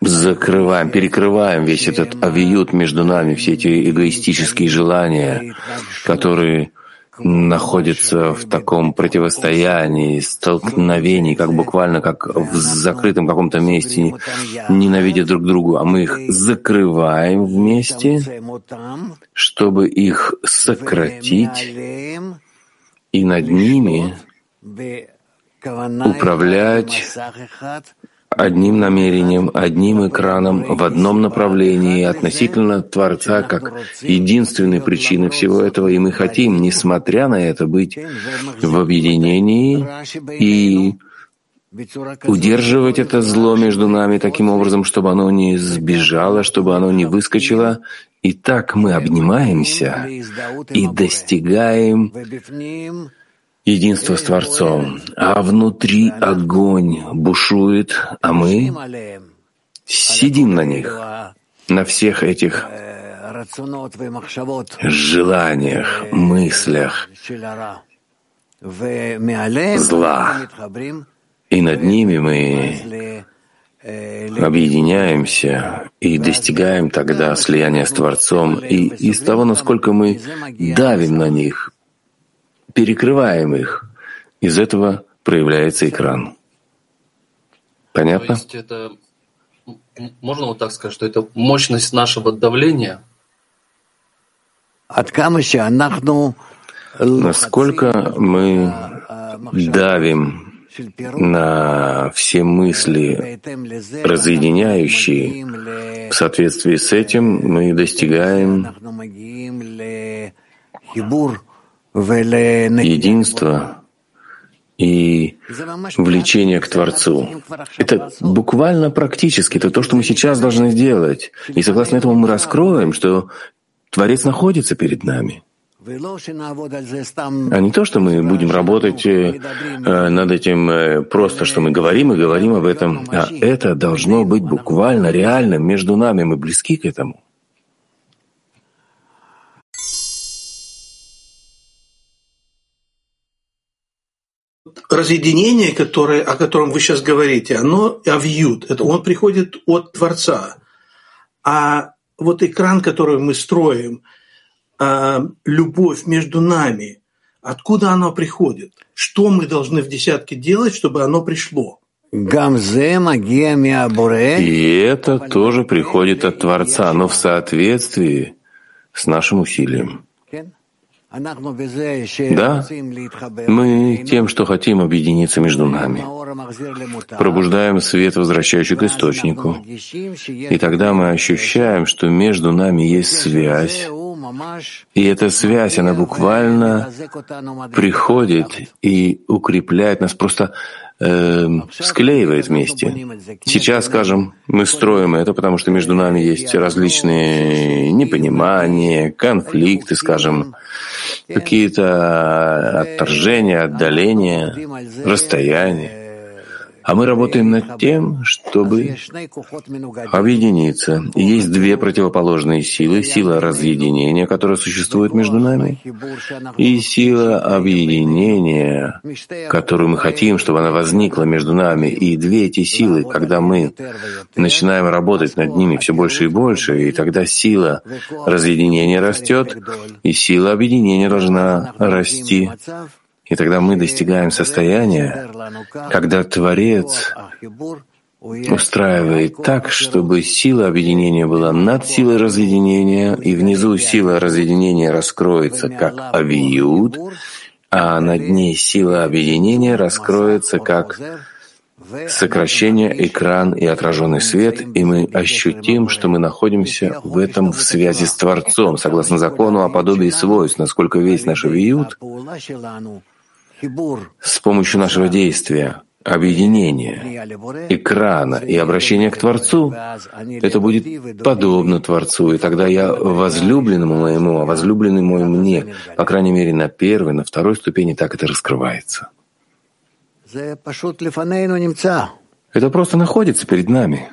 закрываем, перекрываем весь этот авиют между нами, все эти эгоистические желания, которые находятся в таком противостоянии, столкновении, как буквально как в закрытом каком-то месте, ненавидя друг друга, а мы их закрываем вместе, чтобы их сократить и над ними управлять одним намерением, одним экраном в одном направлении относительно Творца как единственной причины всего этого. И мы хотим, несмотря на это, быть в объединении и удерживать это зло между нами таким образом, чтобы оно не сбежало, чтобы оно не выскочило. И так мы обнимаемся и достигаем единства с Творцом, а внутри огонь бушует, а мы сидим на них, на всех этих желаниях, мыслях зла. И над ними мы объединяемся и достигаем тогда слияния с Творцом. И из того, насколько мы давим на них, перекрываем их. Из этого проявляется экран. Понятно? То есть это, можно вот так сказать, что это мощность нашего давления? Насколько мы давим на все мысли разъединяющие, в соответствии с этим мы достигаем единства и влечение к Творцу. Это буквально практически, это то, что мы сейчас должны сделать. И согласно этому мы раскроем, что Творец находится перед нами. А не то, что мы будем работать э, над этим э, просто, что мы говорим и говорим об этом, а это должно быть буквально реальным между нами, мы близки к этому. Разъединение, которое, о котором вы сейчас говорите, оно авьют, это он приходит от Творца. А вот экран, который мы строим, а, любовь между нами, откуда оно приходит? Что мы должны в десятке делать, чтобы оно пришло? И это тоже приходит от Творца, но в соответствии с нашим усилием. Да, мы тем, что хотим объединиться между нами, пробуждаем свет, возвращающий к источнику, и тогда мы ощущаем, что между нами есть связь, и эта связь, она буквально приходит и укрепляет нас, просто э, склеивает вместе. Сейчас, скажем, мы строим это, потому что между нами есть различные непонимания, конфликты, скажем, какие-то отторжения, отдаления, расстояния. А мы работаем над тем, чтобы объединиться. И есть две противоположные силы. Сила разъединения, которая существует между нами, и сила объединения, которую мы хотим, чтобы она возникла между нами. И две эти силы, когда мы начинаем работать над ними все больше и больше, и тогда сила разъединения растет, и сила объединения должна расти и тогда мы достигаем состояния, когда Творец устраивает так, чтобы сила объединения была над силой разъединения, и внизу сила разъединения раскроется как авиют, а над ней сила объединения раскроется как сокращение, экран и отраженный свет, и мы ощутим, что мы находимся в этом в связи с Творцом, согласно закону о подобии свойств, насколько весь наш авиют с помощью нашего действия, объединения, экрана и обращения к Творцу, это будет подобно Творцу, и тогда я возлюбленному моему, а возлюбленный мой мне, по крайней мере, на первой, на второй ступени так это раскрывается. Это просто находится перед нами.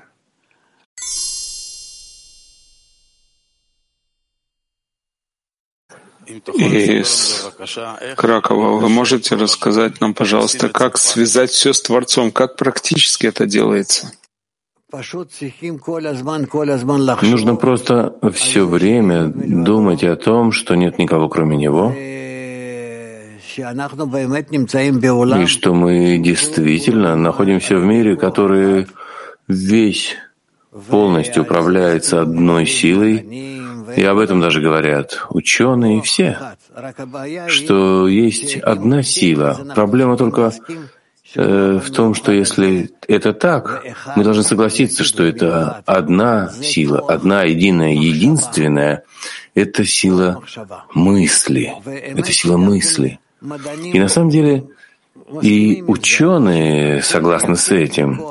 Из Кракова. Вы можете рассказать нам, пожалуйста, как связать все с Творцом, как практически это делается? Нужно просто все время думать о том, что нет никого кроме Него, и что мы действительно находимся в мире, который весь полностью управляется одной силой, и об этом даже говорят ученые, все, что есть одна сила. Проблема только э, в том, что если это так, мы должны согласиться, что это одна сила, одна единая, единственная. Это сила мысли. Это сила мысли. И на самом деле и ученые согласны с этим,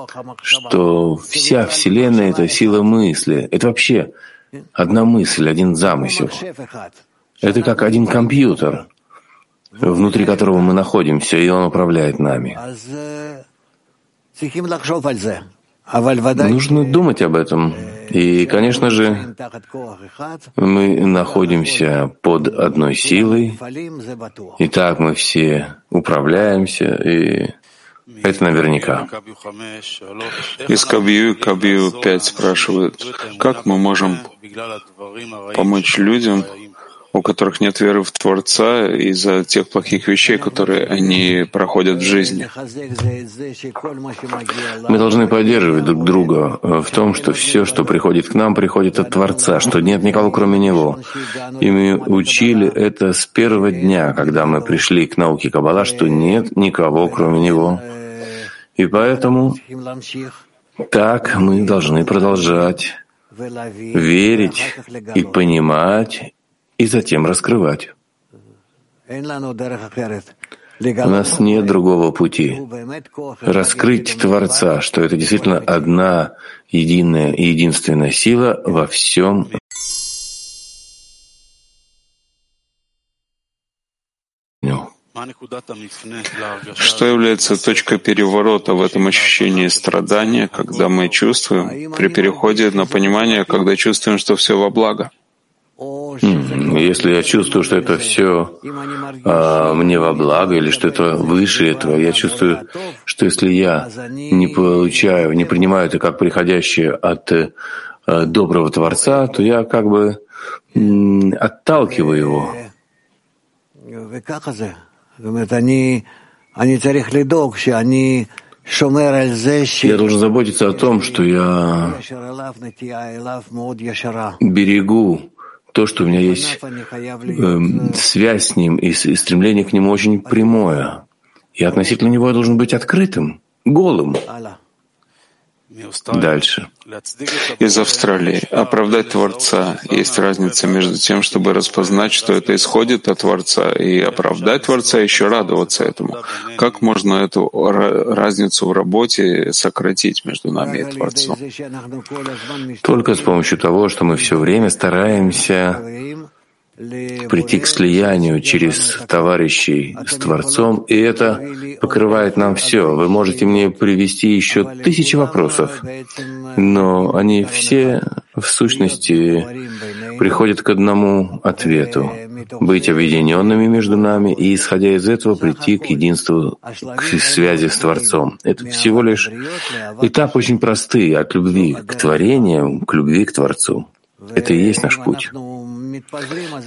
что вся Вселенная — это сила мысли. Это вообще одна мысль, один замысел. Это как один компьютер, внутри которого мы находимся, и он управляет нами. Нужно думать об этом. И, конечно же, мы находимся под одной силой, и так мы все управляемся, и это наверняка. Из Кабью Кабью 5 спрашивают, как мы можем помочь людям, у которых нет веры в Творца из-за тех плохих вещей, которые они проходят в жизни. Мы должны поддерживать друг друга в том, что все, что приходит к нам, приходит от Творца, что нет никого кроме Него. И мы учили это с первого дня, когда мы пришли к науке Каббала, что нет никого кроме Него. И поэтому так мы должны продолжать верить и понимать, и затем раскрывать. У нас нет другого пути. Раскрыть Творца, что это действительно одна единая и единственная сила во всем Что является точкой переворота в этом ощущении страдания, когда мы чувствуем, при переходе на понимание, когда чувствуем, что все во благо? Если я чувствую, что это все а, мне во благо или что это выше этого, я чувствую, что если я не получаю, не принимаю это как приходящее от а, доброго Творца, то я как бы м, отталкиваю его. Я должен заботиться о том, что я берегу то, что у меня есть э, связь с ним и, стремление к нему очень прямое. И относительно него я должен быть открытым, голым. Дальше. Из Австралии. Оправдать Творца. Есть разница между тем, чтобы распознать, что это исходит от Творца, и оправдать Творца, еще радоваться этому. Как можно эту разницу в работе сократить между нами и Творцом? Только с помощью того, что мы все время стараемся прийти к слиянию через товарищей с Творцом, и это покрывает нам все. Вы можете мне привести еще тысячи вопросов, но они все в сущности приходят к одному ответу — быть объединенными между нами и, исходя из этого, прийти к единству, к связи с Творцом. Это всего лишь этап очень простый, от любви к творениям к любви к Творцу. Это и есть наш путь.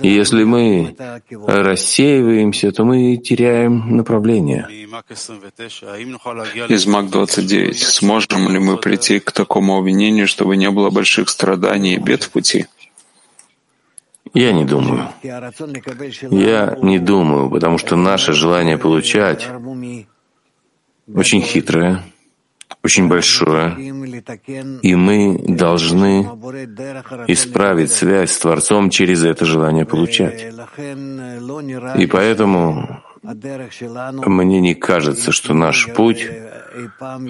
И если мы рассеиваемся, то мы теряем направление. Из МАК-29. Сможем ли мы прийти к такому обвинению, чтобы не было больших страданий и бед в пути? Я не думаю. Я не думаю, потому что наше желание получать очень хитрое, очень большое, и мы должны исправить связь с Творцом через это желание получать. И поэтому мне не кажется, что наш путь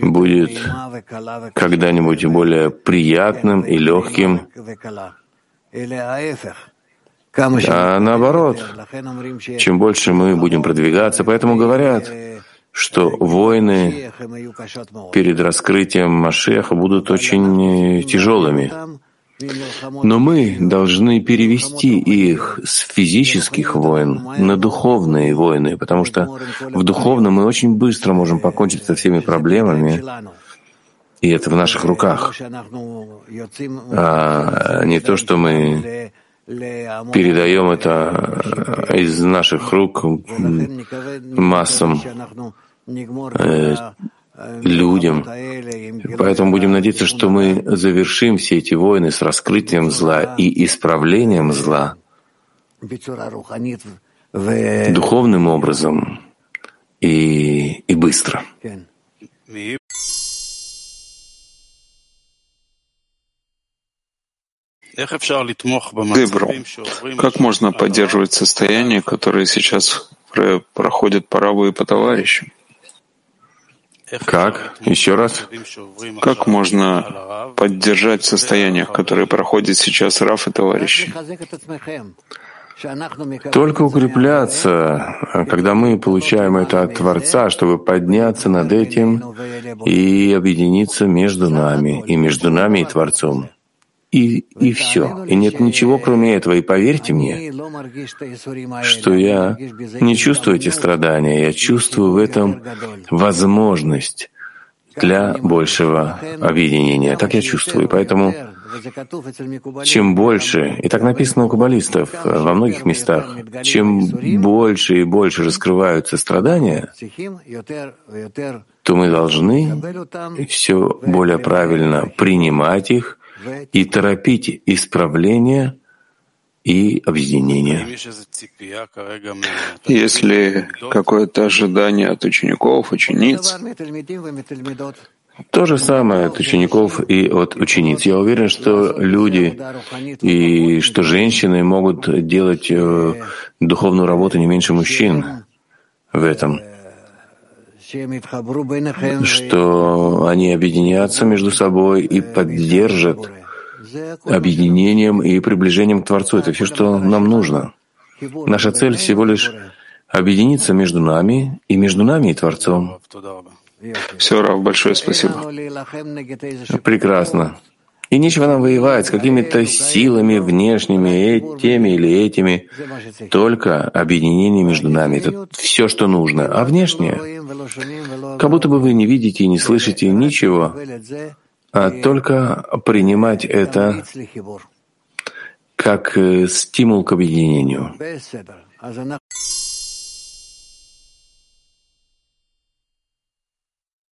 будет когда-нибудь более приятным и легким, а наоборот, чем больше мы будем продвигаться, поэтому говорят, что войны перед раскрытием Машеха будут очень э, тяжелыми. Но мы должны перевести их с физических войн на духовные войны, потому что в духовном мы очень быстро можем покончить со всеми проблемами, и это в наших руках, а не то, что мы передаем это из наших рук массам Э, людям. Поэтому будем надеяться, что мы завершим все эти войны с раскрытием зла и исправлением зла духовным образом и, и быстро. Дебро, как можно поддерживать состояние, которое сейчас проходит по раву и по товарищам? Как? Еще раз? Как можно поддержать в состояниях, которые проходят сейчас Раф и товарищи? Только укрепляться, когда мы получаем это от Творца, чтобы подняться над этим и объединиться между нами, и между нами и Творцом и, и все. И нет ничего, кроме этого. И поверьте мне, что я не чувствую эти страдания, я чувствую в этом возможность для большего объединения. Так я чувствую. Поэтому чем больше, и так написано у каббалистов во многих местах, чем больше и больше раскрываются страдания, то мы должны все более правильно принимать их и торопить исправление и объединение. Если какое-то ожидание от учеников, учениц, то же самое от учеников и от учениц. Я уверен, что люди и что женщины могут делать э, духовную работу не меньше мужчин в этом. Что они объединятся между собой и поддержат объединением и приближением к Творцу. Это все, что нам нужно. Наша цель всего лишь объединиться между нами и между нами и Творцом. Все, Рав, большое спасибо. Прекрасно. И нечего нам воевать с какими-то силами внешними, теми или этими. Только объединение между нами. Это все, что нужно. А внешнее, как будто бы вы не видите и не слышите ничего, а только принимать это как э, стимул к объединению.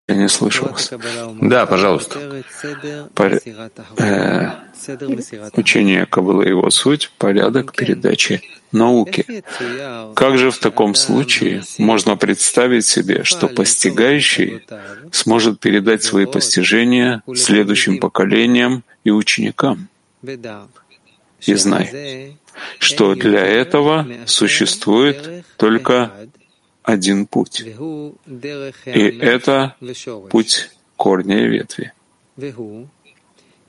Я не слышу вас. Да, пожалуйста. Пор... Э, учение Каббала его суть — порядок передачи науки. Как же в таком случае можно представить себе, что постигающий сможет передать свои постижения следующим поколениям и ученикам? И знай, что для этого существует только один путь. И это путь корня и ветви.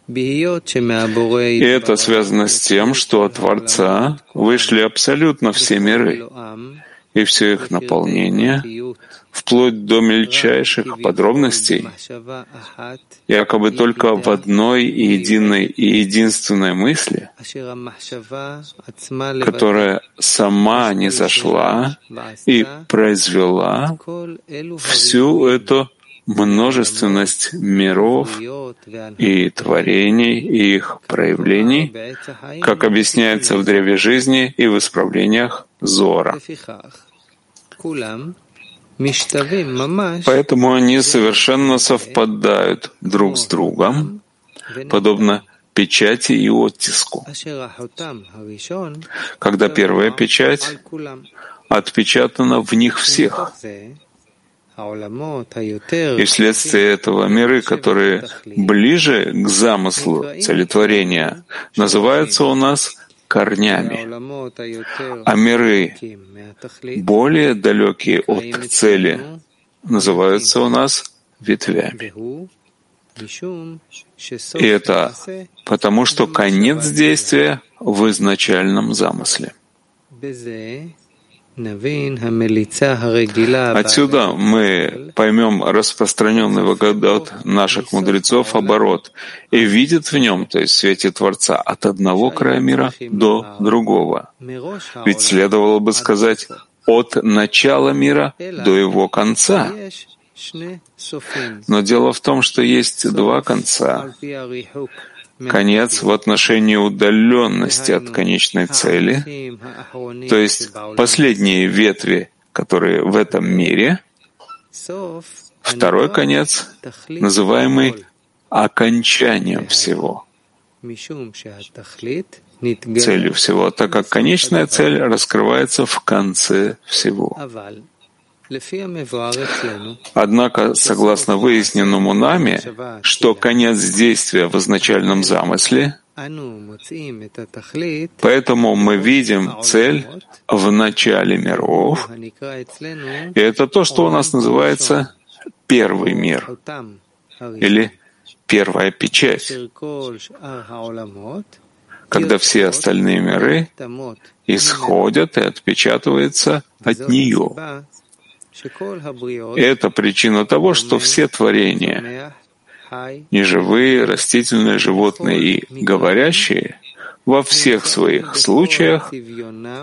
И это связано с тем, что от Творца вышли абсолютно все миры, и все их наполнение, вплоть до мельчайших подробностей, якобы только в одной и единой и единственной мысли, которая сама не зашла и произвела всю эту множественность миров и творений и их проявлений, как объясняется в древе жизни и в исправлениях Зора. Поэтому они совершенно совпадают друг с другом, подобно печати и оттиску. Когда первая печать отпечатана в них всех, и вследствие этого миры, которые ближе к замыслу целетворения, называются у нас корнями, а миры, более далекие от цели, называются у нас ветвями. И это потому, что конец действия в изначальном замысле. Отсюда мы поймем распространенный в наших мудрецов оборот и видят в нем, то есть в свете Творца, от одного края мира до другого. Ведь следовало бы сказать от начала мира до его конца. Но дело в том, что есть два конца конец в отношении удаленности от конечной цели, то есть последние ветви, которые в этом мире, второй конец, называемый окончанием всего, целью всего, так как конечная цель раскрывается в конце всего. Однако, согласно выясненному нами, что конец действия в изначальном замысле, поэтому мы видим цель в начале миров, и это то, что у нас называется первый мир или первая печать, когда все остальные миры исходят и отпечатываются от нее. Это причина того, что все творения, неживые, растительные, животные и говорящие, во всех своих случаях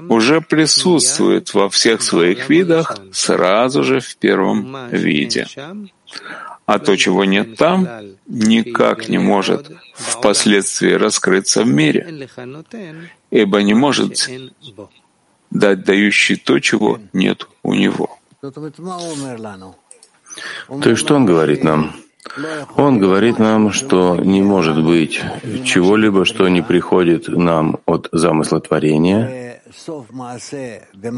уже присутствуют во всех своих видах сразу же в первом виде. А то, чего нет там, никак не может впоследствии раскрыться в мире, ибо не может дать дающий то, чего нет у него. То есть что он говорит нам? Он говорит нам, что не может быть чего-либо, что не приходит нам от замысла творения,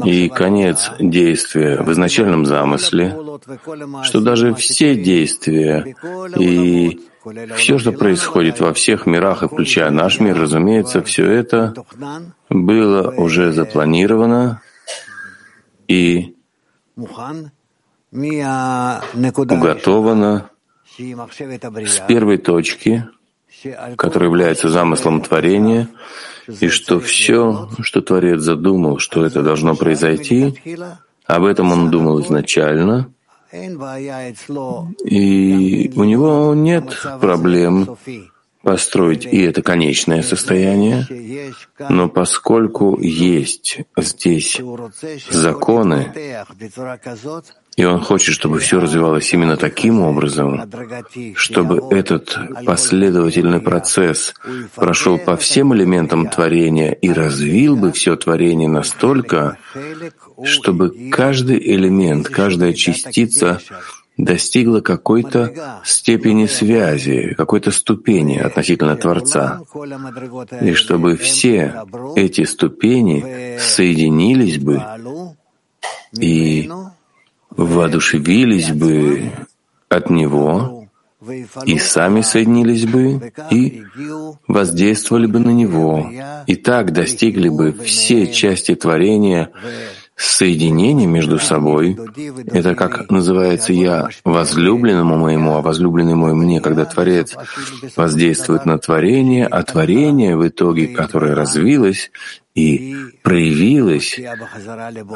и конец действия в изначальном замысле, что даже все действия и все, что происходит во всех мирах, и включая наш мир, разумеется, все это было уже запланировано и уготовано с первой точки, которая является замыслом творения, и что все, что Творец задумал, что это должно произойти, об этом он думал изначально, и у него нет проблем построить и это конечное состояние, но поскольку есть здесь законы, и он хочет, чтобы все развивалось именно таким образом, чтобы этот последовательный процесс прошел по всем элементам творения и развил бы все творение настолько, чтобы каждый элемент, каждая частица достигла какой-то степени связи, какой-то ступени относительно Творца, и чтобы все эти ступени соединились бы и воодушевились бы от Него и сами соединились бы и воздействовали бы на Него, и так достигли бы все части творения соединение между собой — это как называется «я возлюбленному моему, а возлюбленный мой мне», когда Творец воздействует на творение, а творение в итоге, которое развилось и проявилось,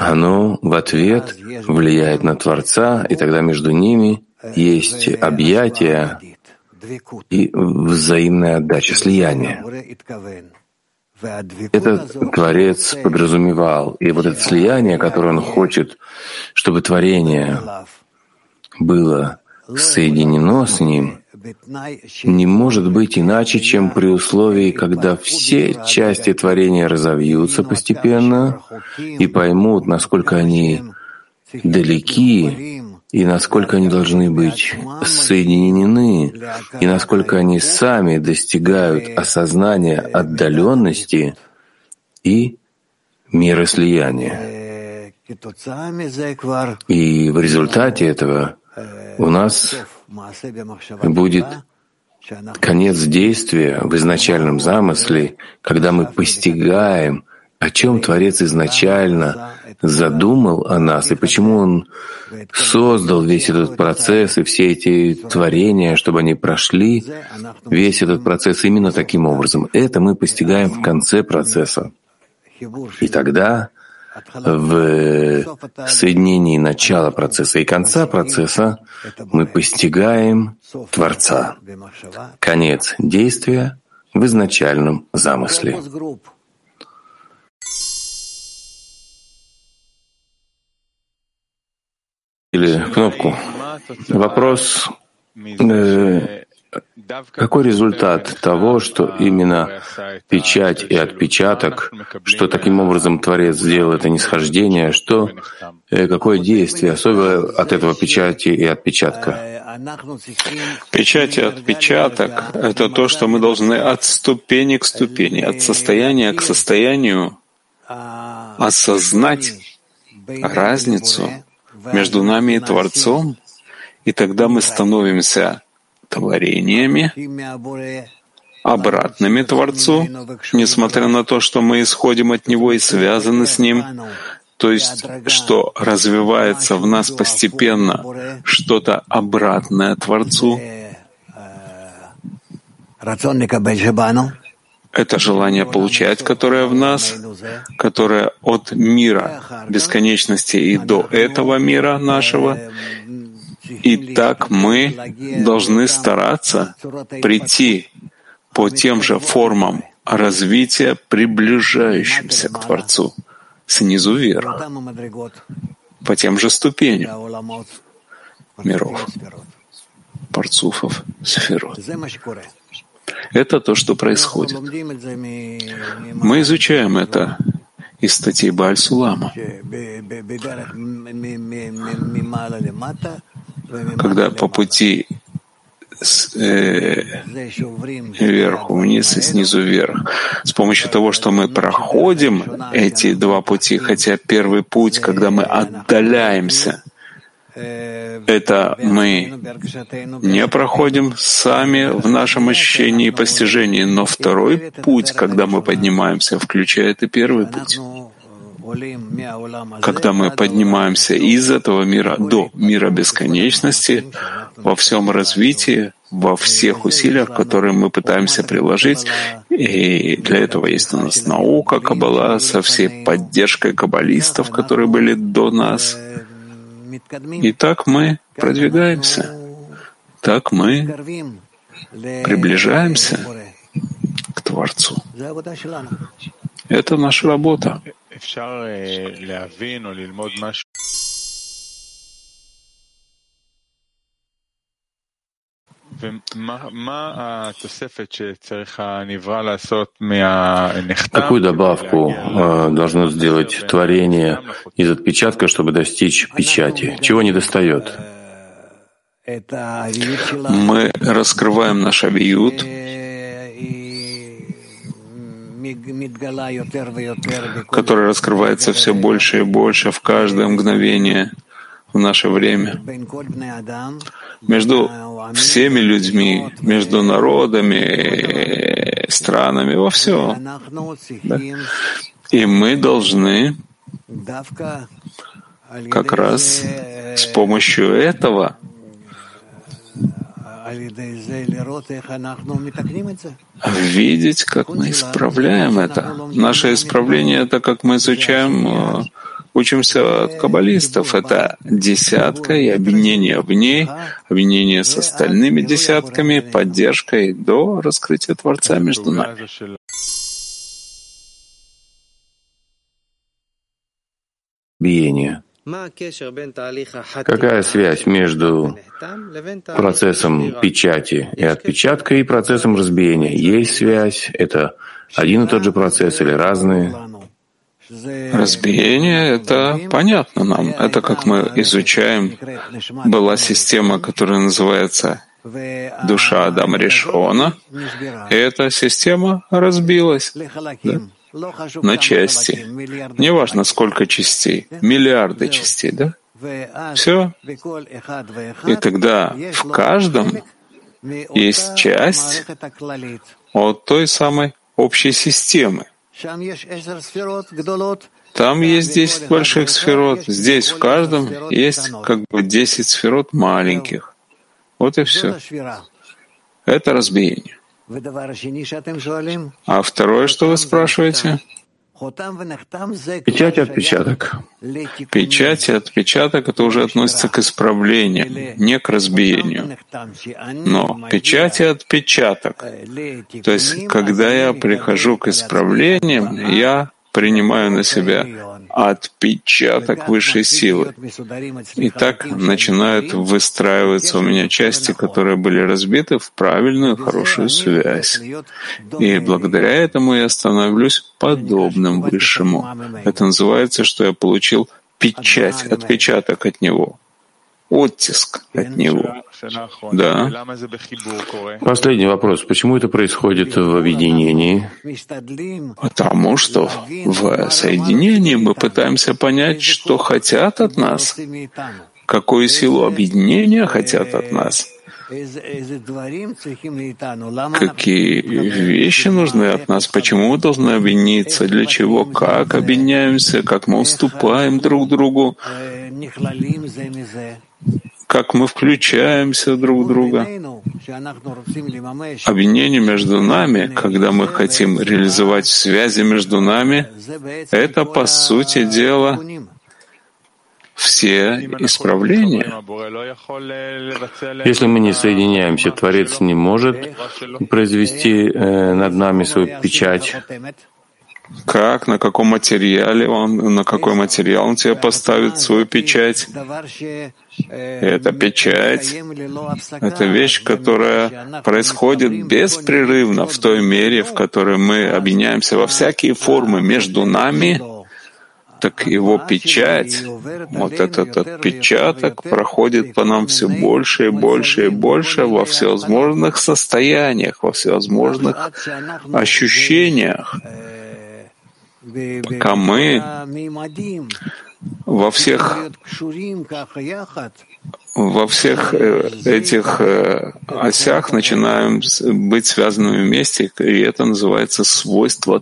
оно в ответ влияет на Творца, и тогда между ними есть объятие и взаимная отдача, слияние. Этот Творец подразумевал, и вот это слияние, которое он хочет, чтобы творение было соединено с ним, не может быть иначе, чем при условии, когда все части творения разовьются постепенно и поймут, насколько они далеки и насколько они должны быть соединены, и насколько они сами достигают осознания отдаленности и мира слияния. И в результате этого у нас будет конец действия в изначальном замысле, когда мы постигаем, о чем Творец изначально задумал о нас и почему Он создал весь этот процесс и все эти творения, чтобы они прошли весь этот процесс именно таким образом. Это мы постигаем в конце процесса. И тогда в соединении начала процесса и конца процесса мы постигаем Творца, конец действия в изначальном замысле. Или кнопку. Вопрос, э, какой результат того, что именно печать и отпечаток, что таким образом Творец сделал это нисхождение, что, э, какое действие, особенно от этого печати и отпечатка? Печать и отпечаток — это то, что мы должны от ступени к ступени, от состояния к состоянию осознать разницу между нами и Творцом, и тогда мы становимся творениями, обратными Творцу, несмотря на то, что мы исходим от Него и связаны с Ним, то есть, что развивается в нас постепенно что-то обратное Творцу, это желание получать, которое в нас, которое от мира бесконечности и до этого мира нашего. И так мы должны стараться прийти по тем же формам развития, приближающимся к Творцу, снизу вверх, по тем же ступеням. Миров, парцуфов, сферот. Это то, что происходит. Мы изучаем это из статей Бааль-Сулама. Когда по пути с, э, вверху вниз и снизу вверх. С помощью того, что мы проходим эти два пути, хотя первый путь, когда мы отдаляемся это мы не проходим сами в нашем ощущении и постижении, но второй путь, когда мы поднимаемся, включает и первый путь. когда мы поднимаемся из этого мира до мира бесконечности во всем развитии, во всех усилиях, которые мы пытаемся приложить. И для этого есть у нас наука Каббала со всей поддержкой каббалистов, которые были до нас. И так мы продвигаемся. Так мы приближаемся к Творцу. Это наша работа. Какую добавку э, должно сделать творение из отпечатка, чтобы достичь печати? Чего не достает? Мы раскрываем наш авиют, который раскрывается все больше и больше в каждое мгновение в наше время. Между всеми людьми, между народами, странами, во всем. Да? И мы должны как раз с помощью этого видеть, как мы исправляем это. Наше исправление — это как мы изучаем, э, учимся от каббалистов. Это десятка и объединение в ней, объединение с остальными десятками, поддержкой до раскрытия Творца между нами. Биение. Какая связь между процессом печати и отпечатка и процессом разбиения? Есть связь? Это один и тот же процесс или разные? Разбиение — это понятно нам. Это как мы изучаем. Была система, которая называется душа Адама Решона. И эта система разбилась. Да? на части. Неважно, сколько частей, миллиарды частей, да? Все. И тогда в каждом есть часть от той самой общей системы. Там есть 10 больших сферот. Здесь в каждом есть как бы 10 сферот маленьких. Вот и все. Это разбиение. А второе, что вы спрашиваете? Печать отпечаток. Печать и отпечаток — это уже относится к исправлению, не к разбиению. Но печать и отпечаток, то есть когда я прихожу к исправлениям, я принимаю на себя отпечаток высшей силы. И так начинают выстраиваться у меня части, которые были разбиты в правильную, хорошую связь. И благодаря этому я становлюсь подобным Высшему. Это называется, что я получил печать, отпечаток от Него оттиск от него. Да. Последний вопрос. Почему это происходит в объединении? Потому что в соединении мы пытаемся понять, что хотят от нас, какую силу объединения хотят от нас. Какие вещи нужны от нас? Почему мы должны объединиться? Для чего? Как объединяемся? Как мы уступаем друг другу? Как мы включаемся друг в друга. Объединение между нами, когда мы хотим реализовать связи между нами, это, по сути дела, все исправления. Если мы не соединяемся, Творец не может произвести э, над нами свою печать как, на каком материале он, на какой материал он тебе поставит свою печать. эта печать — это вещь, которая происходит беспрерывно в той мере, в которой мы объединяемся во всякие формы между нами, так его печать, вот этот отпечаток проходит по нам все больше и больше и больше во всевозможных состояниях, во всевозможных ощущениях пока мы во всех во всех э, этих э, осях начинаем быть связанными вместе, и это называется свойство